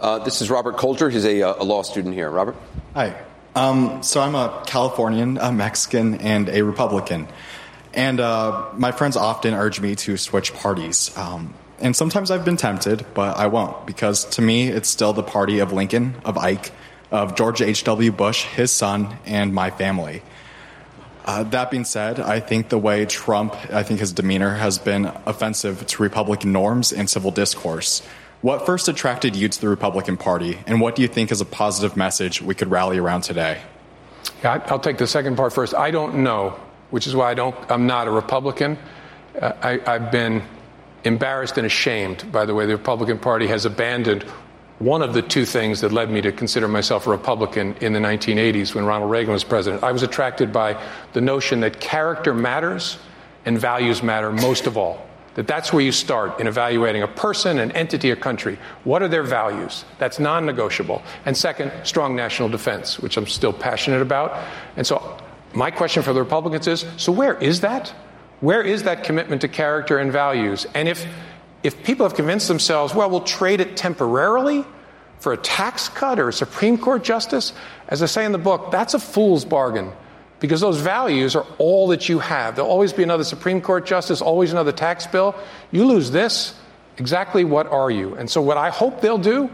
Uh, this is Robert Coulter. He's a, uh, a, law student here. Robert? Hi. Um, so I'm a Californian, a Mexican, and a Republican. And uh, my friends often urge me to switch parties. Um, and sometimes I've been tempted, but I won't because to me, it's still the party of Lincoln, of Ike, of George H.W. Bush, his son, and my family. Uh, that being said, I think the way Trump, I think his demeanor has been offensive to Republican norms and civil discourse. What first attracted you to the Republican Party, and what do you think is a positive message we could rally around today? Yeah, I'll take the second part first. I don't know which is why I don't, I'm not a Republican. Uh, I, I've been embarrassed and ashamed by the way the Republican Party has abandoned one of the two things that led me to consider myself a Republican in the 1980s when Ronald Reagan was president. I was attracted by the notion that character matters and values matter most of all. That that's where you start in evaluating a person, an entity, a country. What are their values? That's non negotiable. And second, strong national defense, which I'm still passionate about. And so my question for the Republicans is so where is that? Where is that commitment to character and values? And if if people have convinced themselves, well, we'll trade it temporarily for a tax cut or a Supreme Court justice, as I say in the book, that's a fool's bargain because those values are all that you have. There'll always be another Supreme Court justice, always another tax bill. You lose this, exactly what are you? And so, what I hope they'll do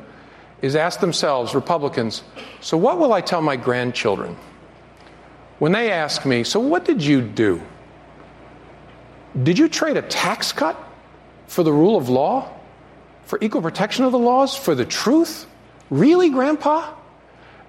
is ask themselves, Republicans, so what will I tell my grandchildren? When they ask me, so what did you do? Did you trade a tax cut for the rule of law? For equal protection of the laws? For the truth? Really, Grandpa?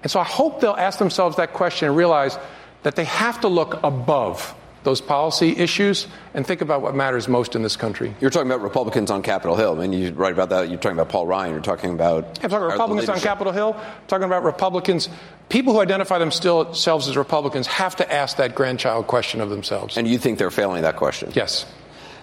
And so I hope they'll ask themselves that question and realize that they have to look above those policy issues and think about what matters most in this country. You're talking about Republicans on Capitol Hill. I mean, you write about that. You're talking about Paul Ryan. You're talking about. I'm talking about Republicans on Capitol Hill. I'm talking about Republicans. People who identify themselves as Republicans have to ask that grandchild question of themselves. And you think they're failing that question? Yes.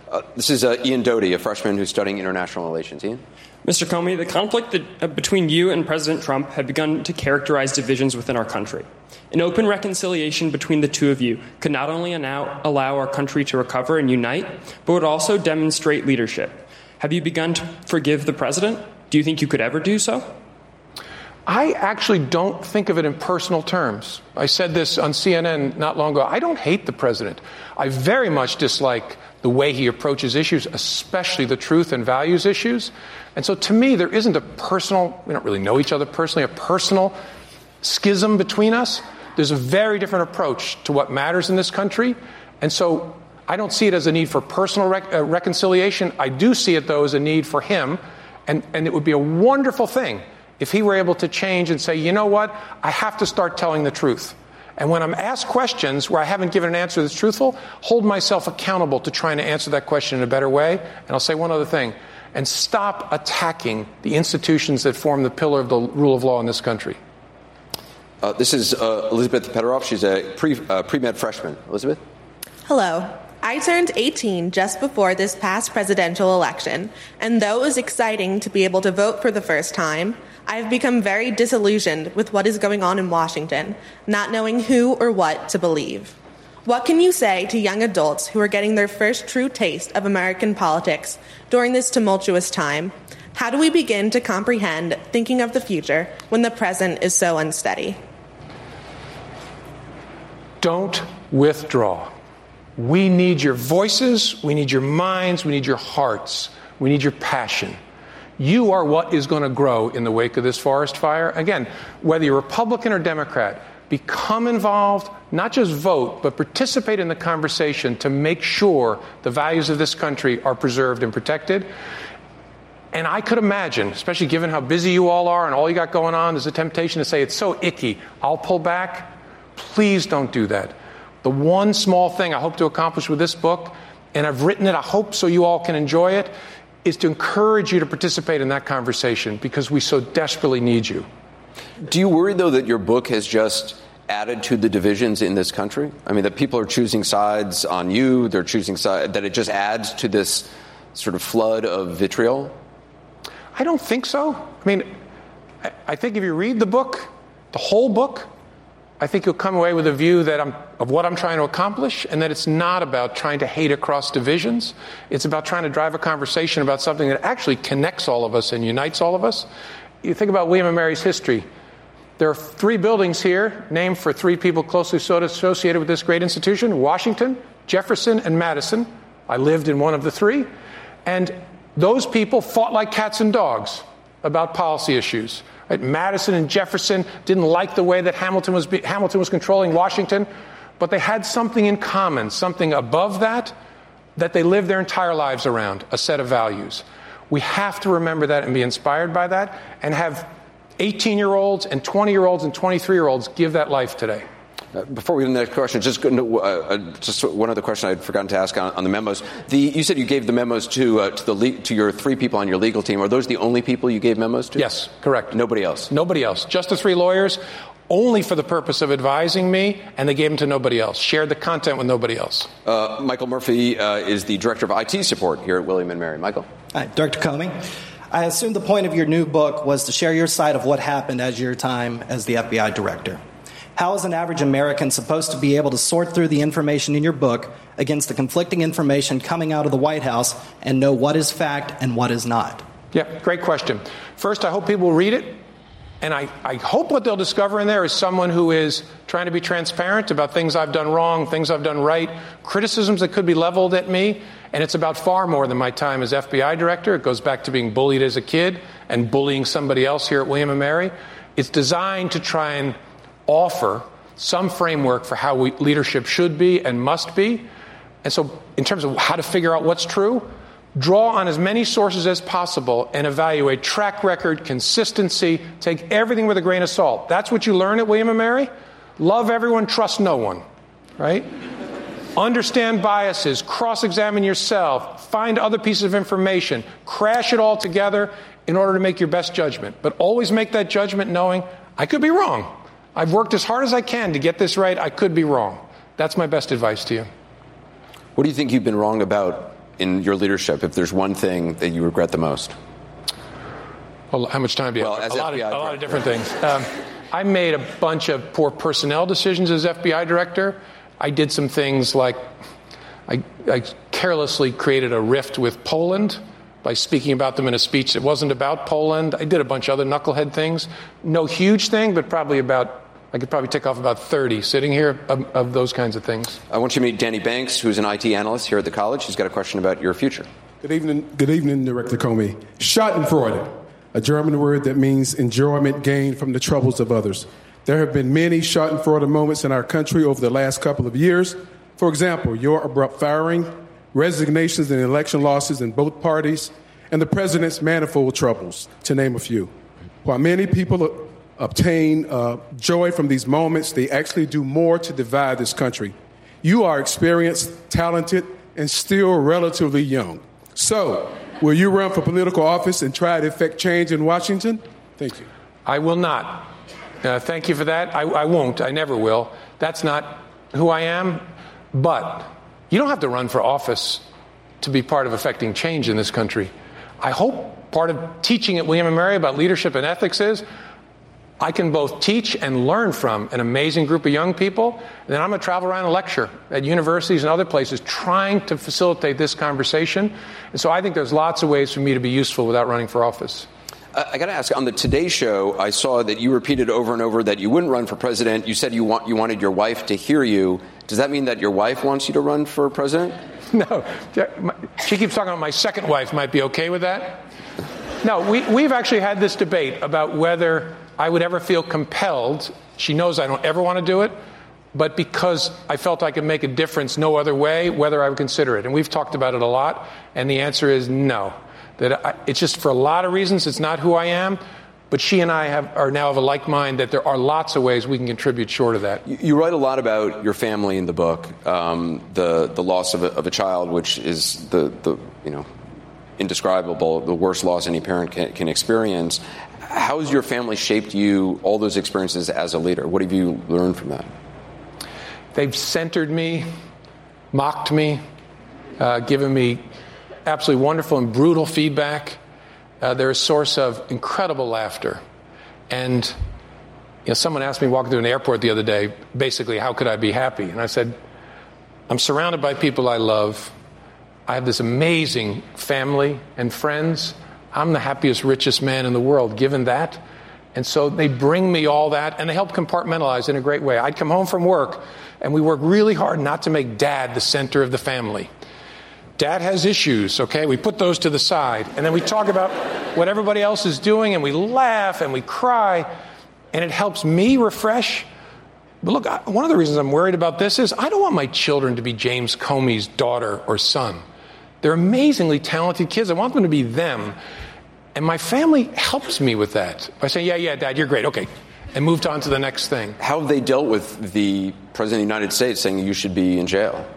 Uh, this is uh, Ian Doty, a freshman who's studying international relations. Ian? Mr. Comey, the conflict that, uh, between you and President Trump had begun to characterize divisions within our country. An open reconciliation between the two of you could not only allow, allow our country to recover and unite, but would also demonstrate leadership. Have you begun to forgive the president? Do you think you could ever do so? I actually don't think of it in personal terms. I said this on CNN not long ago. I don't hate the president. I very much dislike the way he approaches issues, especially the truth and values issues. And so to me, there isn't a personal, we don't really know each other personally, a personal schism between us. There's a very different approach to what matters in this country. And so I don't see it as a need for personal rec- uh, reconciliation. I do see it, though, as a need for him. And, and it would be a wonderful thing if he were able to change and say, you know what, I have to start telling the truth. And when I'm asked questions where I haven't given an answer that's truthful, hold myself accountable to trying to answer that question in a better way. And I'll say one other thing and stop attacking the institutions that form the pillar of the rule of law in this country. Uh, this is uh, Elizabeth Petaroff. She's a pre, uh, pre-med freshman. Elizabeth? Hello. I turned 18 just before this past presidential election, and though it was exciting to be able to vote for the first time, I've become very disillusioned with what is going on in Washington, not knowing who or what to believe. What can you say to young adults who are getting their first true taste of American politics during this tumultuous time? How do we begin to comprehend thinking of the future when the present is so unsteady? Don't withdraw. We need your voices, we need your minds, we need your hearts, we need your passion. You are what is going to grow in the wake of this forest fire. Again, whether you're Republican or Democrat, become involved, not just vote, but participate in the conversation to make sure the values of this country are preserved and protected. And I could imagine, especially given how busy you all are and all you got going on, there's a temptation to say, it's so icky, I'll pull back. Please don't do that. The one small thing I hope to accomplish with this book, and I've written it, I hope so you all can enjoy it, is to encourage you to participate in that conversation because we so desperately need you. Do you worry, though, that your book has just added to the divisions in this country? I mean, that people are choosing sides on you, they're choosing sides, that it just adds to this sort of flood of vitriol? I don't think so. I mean, I think if you read the book, the whole book, I think you'll come away with a view that I'm, of what I'm trying to accomplish and that it's not about trying to hate across divisions. It's about trying to drive a conversation about something that actually connects all of us and unites all of us. You think about William and Mary's history. There are three buildings here named for three people closely associated with this great institution Washington, Jefferson, and Madison. I lived in one of the three. And those people fought like cats and dogs about policy issues. Madison and Jefferson didn't like the way that Hamilton was, be, Hamilton was controlling Washington, but they had something in common, something above that, that they lived their entire lives around a set of values. We have to remember that and be inspired by that and have 18 year olds and 20 year olds and 23 year olds give that life today. Uh, before we get to the next question, just, uh, uh, just one other question I'd forgotten to ask on, on the memos. The, you said you gave the memos to uh, to the le- to your three people on your legal team. Are those the only people you gave memos to? Yes, correct. Nobody else. Nobody else. Just the three lawyers, only for the purpose of advising me, and they gave them to nobody else. Shared the content with nobody else. Uh, Michael Murphy uh, is the director of IT support here at William and Mary. Michael. Hi, Director Comey. I assume the point of your new book was to share your side of what happened as your time as the FBI director. How is an average American supposed to be able to sort through the information in your book against the conflicting information coming out of the White House and know what is fact and what is not? Yeah, great question. First, I hope people read it. And I, I hope what they'll discover in there is someone who is trying to be transparent about things I've done wrong, things I've done right, criticisms that could be leveled at me. And it's about far more than my time as FBI director. It goes back to being bullied as a kid and bullying somebody else here at William & Mary. It's designed to try and offer some framework for how we, leadership should be and must be. And so, in terms of how to figure out what's true, draw on as many sources as possible and evaluate track record, consistency, take everything with a grain of salt. That's what you learn at William & Mary. Love everyone, trust no one, right? Understand biases, cross examine yourself, find other pieces of information, crash it all together in order to make your best judgment. But always make that judgment knowing I could be wrong. I've worked as hard as I can to get this right. I could be wrong. That's my best advice to you. What do you think you've been wrong about in your leadership, if there's one thing that you regret the most? Well, how much time do you well, have? a lot, of, a lot of different things. Um, I made a bunch of poor personnel decisions as FBI director. I did some things like I, I carelessly created a rift with Poland by speaking about them in a speech that wasn't about Poland. I did a bunch of other knucklehead things. No huge thing, but probably about, I could probably tick off about 30 sitting here of, of those kinds of things. I want you to meet Danny Banks, who's an IT analyst here at the college. He's got a question about your future. Good evening, good evening, Director Comey. Schadenfreude, a German word that means enjoyment gained from the troubles of others. There have been many Schadenfreude moments in our country over the last couple of years. For example, your abrupt firing, resignations and election losses in both parties, and the president's manifold troubles, to name a few. While many people obtain uh, joy from these moments, they actually do more to divide this country. You are experienced, talented, and still relatively young. So, will you run for political office and try to effect change in Washington? Thank you. I will not. Uh, thank you for that. I, I won't. I never will. That's not who I am. But you don't have to run for office to be part of affecting change in this country. I hope part of teaching at William & Mary about leadership and ethics is I can both teach and learn from an amazing group of young people, and then I'm going to travel around and lecture at universities and other places trying to facilitate this conversation. And so I think there's lots of ways for me to be useful without running for office. I got to ask on the Today Show, I saw that you repeated over and over that you wouldn't run for president. You said you want you wanted your wife to hear you. Does that mean that your wife wants you to run for president? No, she keeps talking about my second wife. Might be okay with that. No, we, we've actually had this debate about whether I would ever feel compelled. She knows I don't ever want to do it, but because I felt I could make a difference no other way, whether I would consider it. And we've talked about it a lot, and the answer is no. That I, it's just for a lot of reasons, it's not who I am. But she and I have, are now of a like mind that there are lots of ways we can contribute short of that. You, you write a lot about your family in the book, um, the the loss of a, of a child, which is the, the you know indescribable, the worst loss any parent can, can experience. How has your family shaped you, all those experiences as a leader? What have you learned from that? They've centered me, mocked me, uh, given me absolutely wonderful and brutal feedback. Uh, they're a source of incredible laughter. And you know, someone asked me walking through an airport the other day, basically, how could I be happy? And I said, I'm surrounded by people I love. I have this amazing family and friends. I'm the happiest, richest man in the world, given that. And so they bring me all that and they help compartmentalize in a great way. I'd come home from work and we work really hard not to make dad the center of the family. Dad has issues, okay? We put those to the side. And then we talk about what everybody else is doing and we laugh and we cry. And it helps me refresh. But look, one of the reasons I'm worried about this is I don't want my children to be James Comey's daughter or son. They're amazingly talented kids. I want them to be them. And my family helps me with that by saying, yeah, yeah, dad, you're great. Okay. and moved on to the next thing. How have they dealt with the President of the United States saying you should be in jail?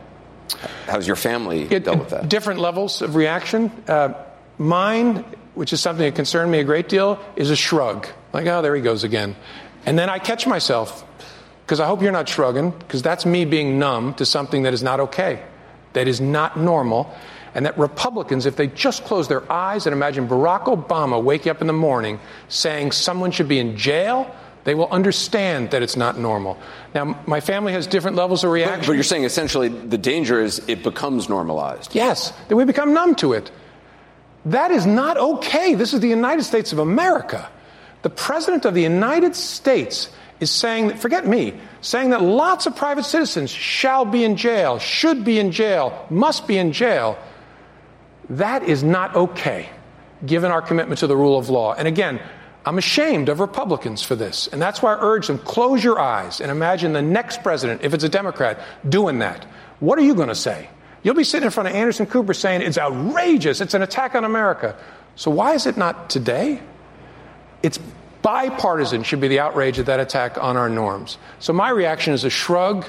How's your family it, dealt with that? Different levels of reaction. Uh, mine, which is something that concerned me a great deal, is a shrug. Like, oh, there he goes again. And then I catch myself because I hope you're not shrugging, because that's me being numb to something that is not okay, that is not normal. And that Republicans, if they just close their eyes and imagine Barack Obama waking up in the morning saying someone should be in jail, they will understand that it's not normal. Now, my family has different levels of reaction. But, but you're saying essentially the danger is it becomes normalized. Yes, that we become numb to it. That is not okay. This is the United States of America. The President of the United States is saying that, forget me, saying that lots of private citizens shall be in jail, should be in jail, must be in jail. That is not okay, given our commitment to the rule of law. And again, I'm ashamed of Republicans for this. And that's why I urge them close your eyes and imagine the next president, if it's a Democrat, doing that. What are you going to say? You'll be sitting in front of Anderson Cooper saying it's outrageous, it's an attack on America. So why is it not today? It's bipartisan should be the outrage of that attack on our norms. So my reaction is a shrug.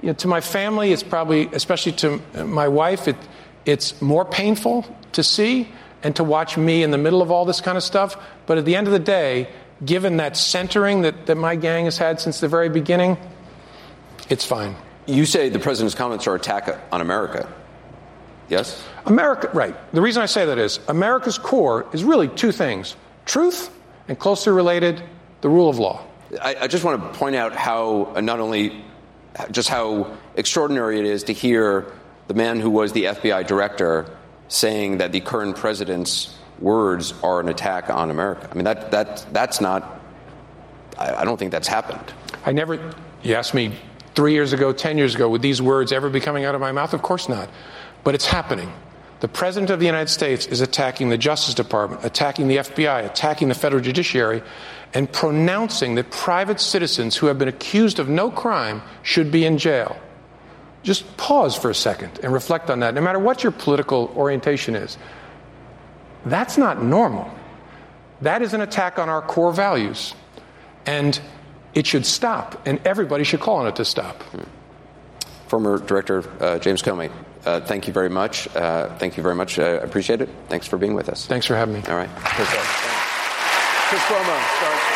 You know, to my family, it's probably, especially to my wife, it, it's more painful to see and to watch me in the middle of all this kind of stuff. But at the end of the day, given that centering that, that my gang has had since the very beginning, it's fine. You say the president's comments are attack on America. Yes? America, right. The reason I say that is America's core is really two things truth and closely related, the rule of law. I, I just want to point out how uh, not only just how extraordinary it is to hear the man who was the FBI director saying that the current president's words are an attack on America. I mean, that, that, that's not, I, I don't think that's happened. I never, you asked me three years ago, 10 years ago, would these words ever be coming out of my mouth? Of course not. But it's happening. The President of the United States is attacking the Justice Department, attacking the FBI, attacking the federal judiciary, and pronouncing that private citizens who have been accused of no crime should be in jail. Just pause for a second and reflect on that, no matter what your political orientation is. That's not normal. That is an attack on our core values. And it should stop, and everybody should call on it to stop. Former Director uh, James Comey, uh, thank you very much. Uh, thank you very much. I appreciate it. Thanks for being with us. Thanks for having me. All right. Chris Cuomo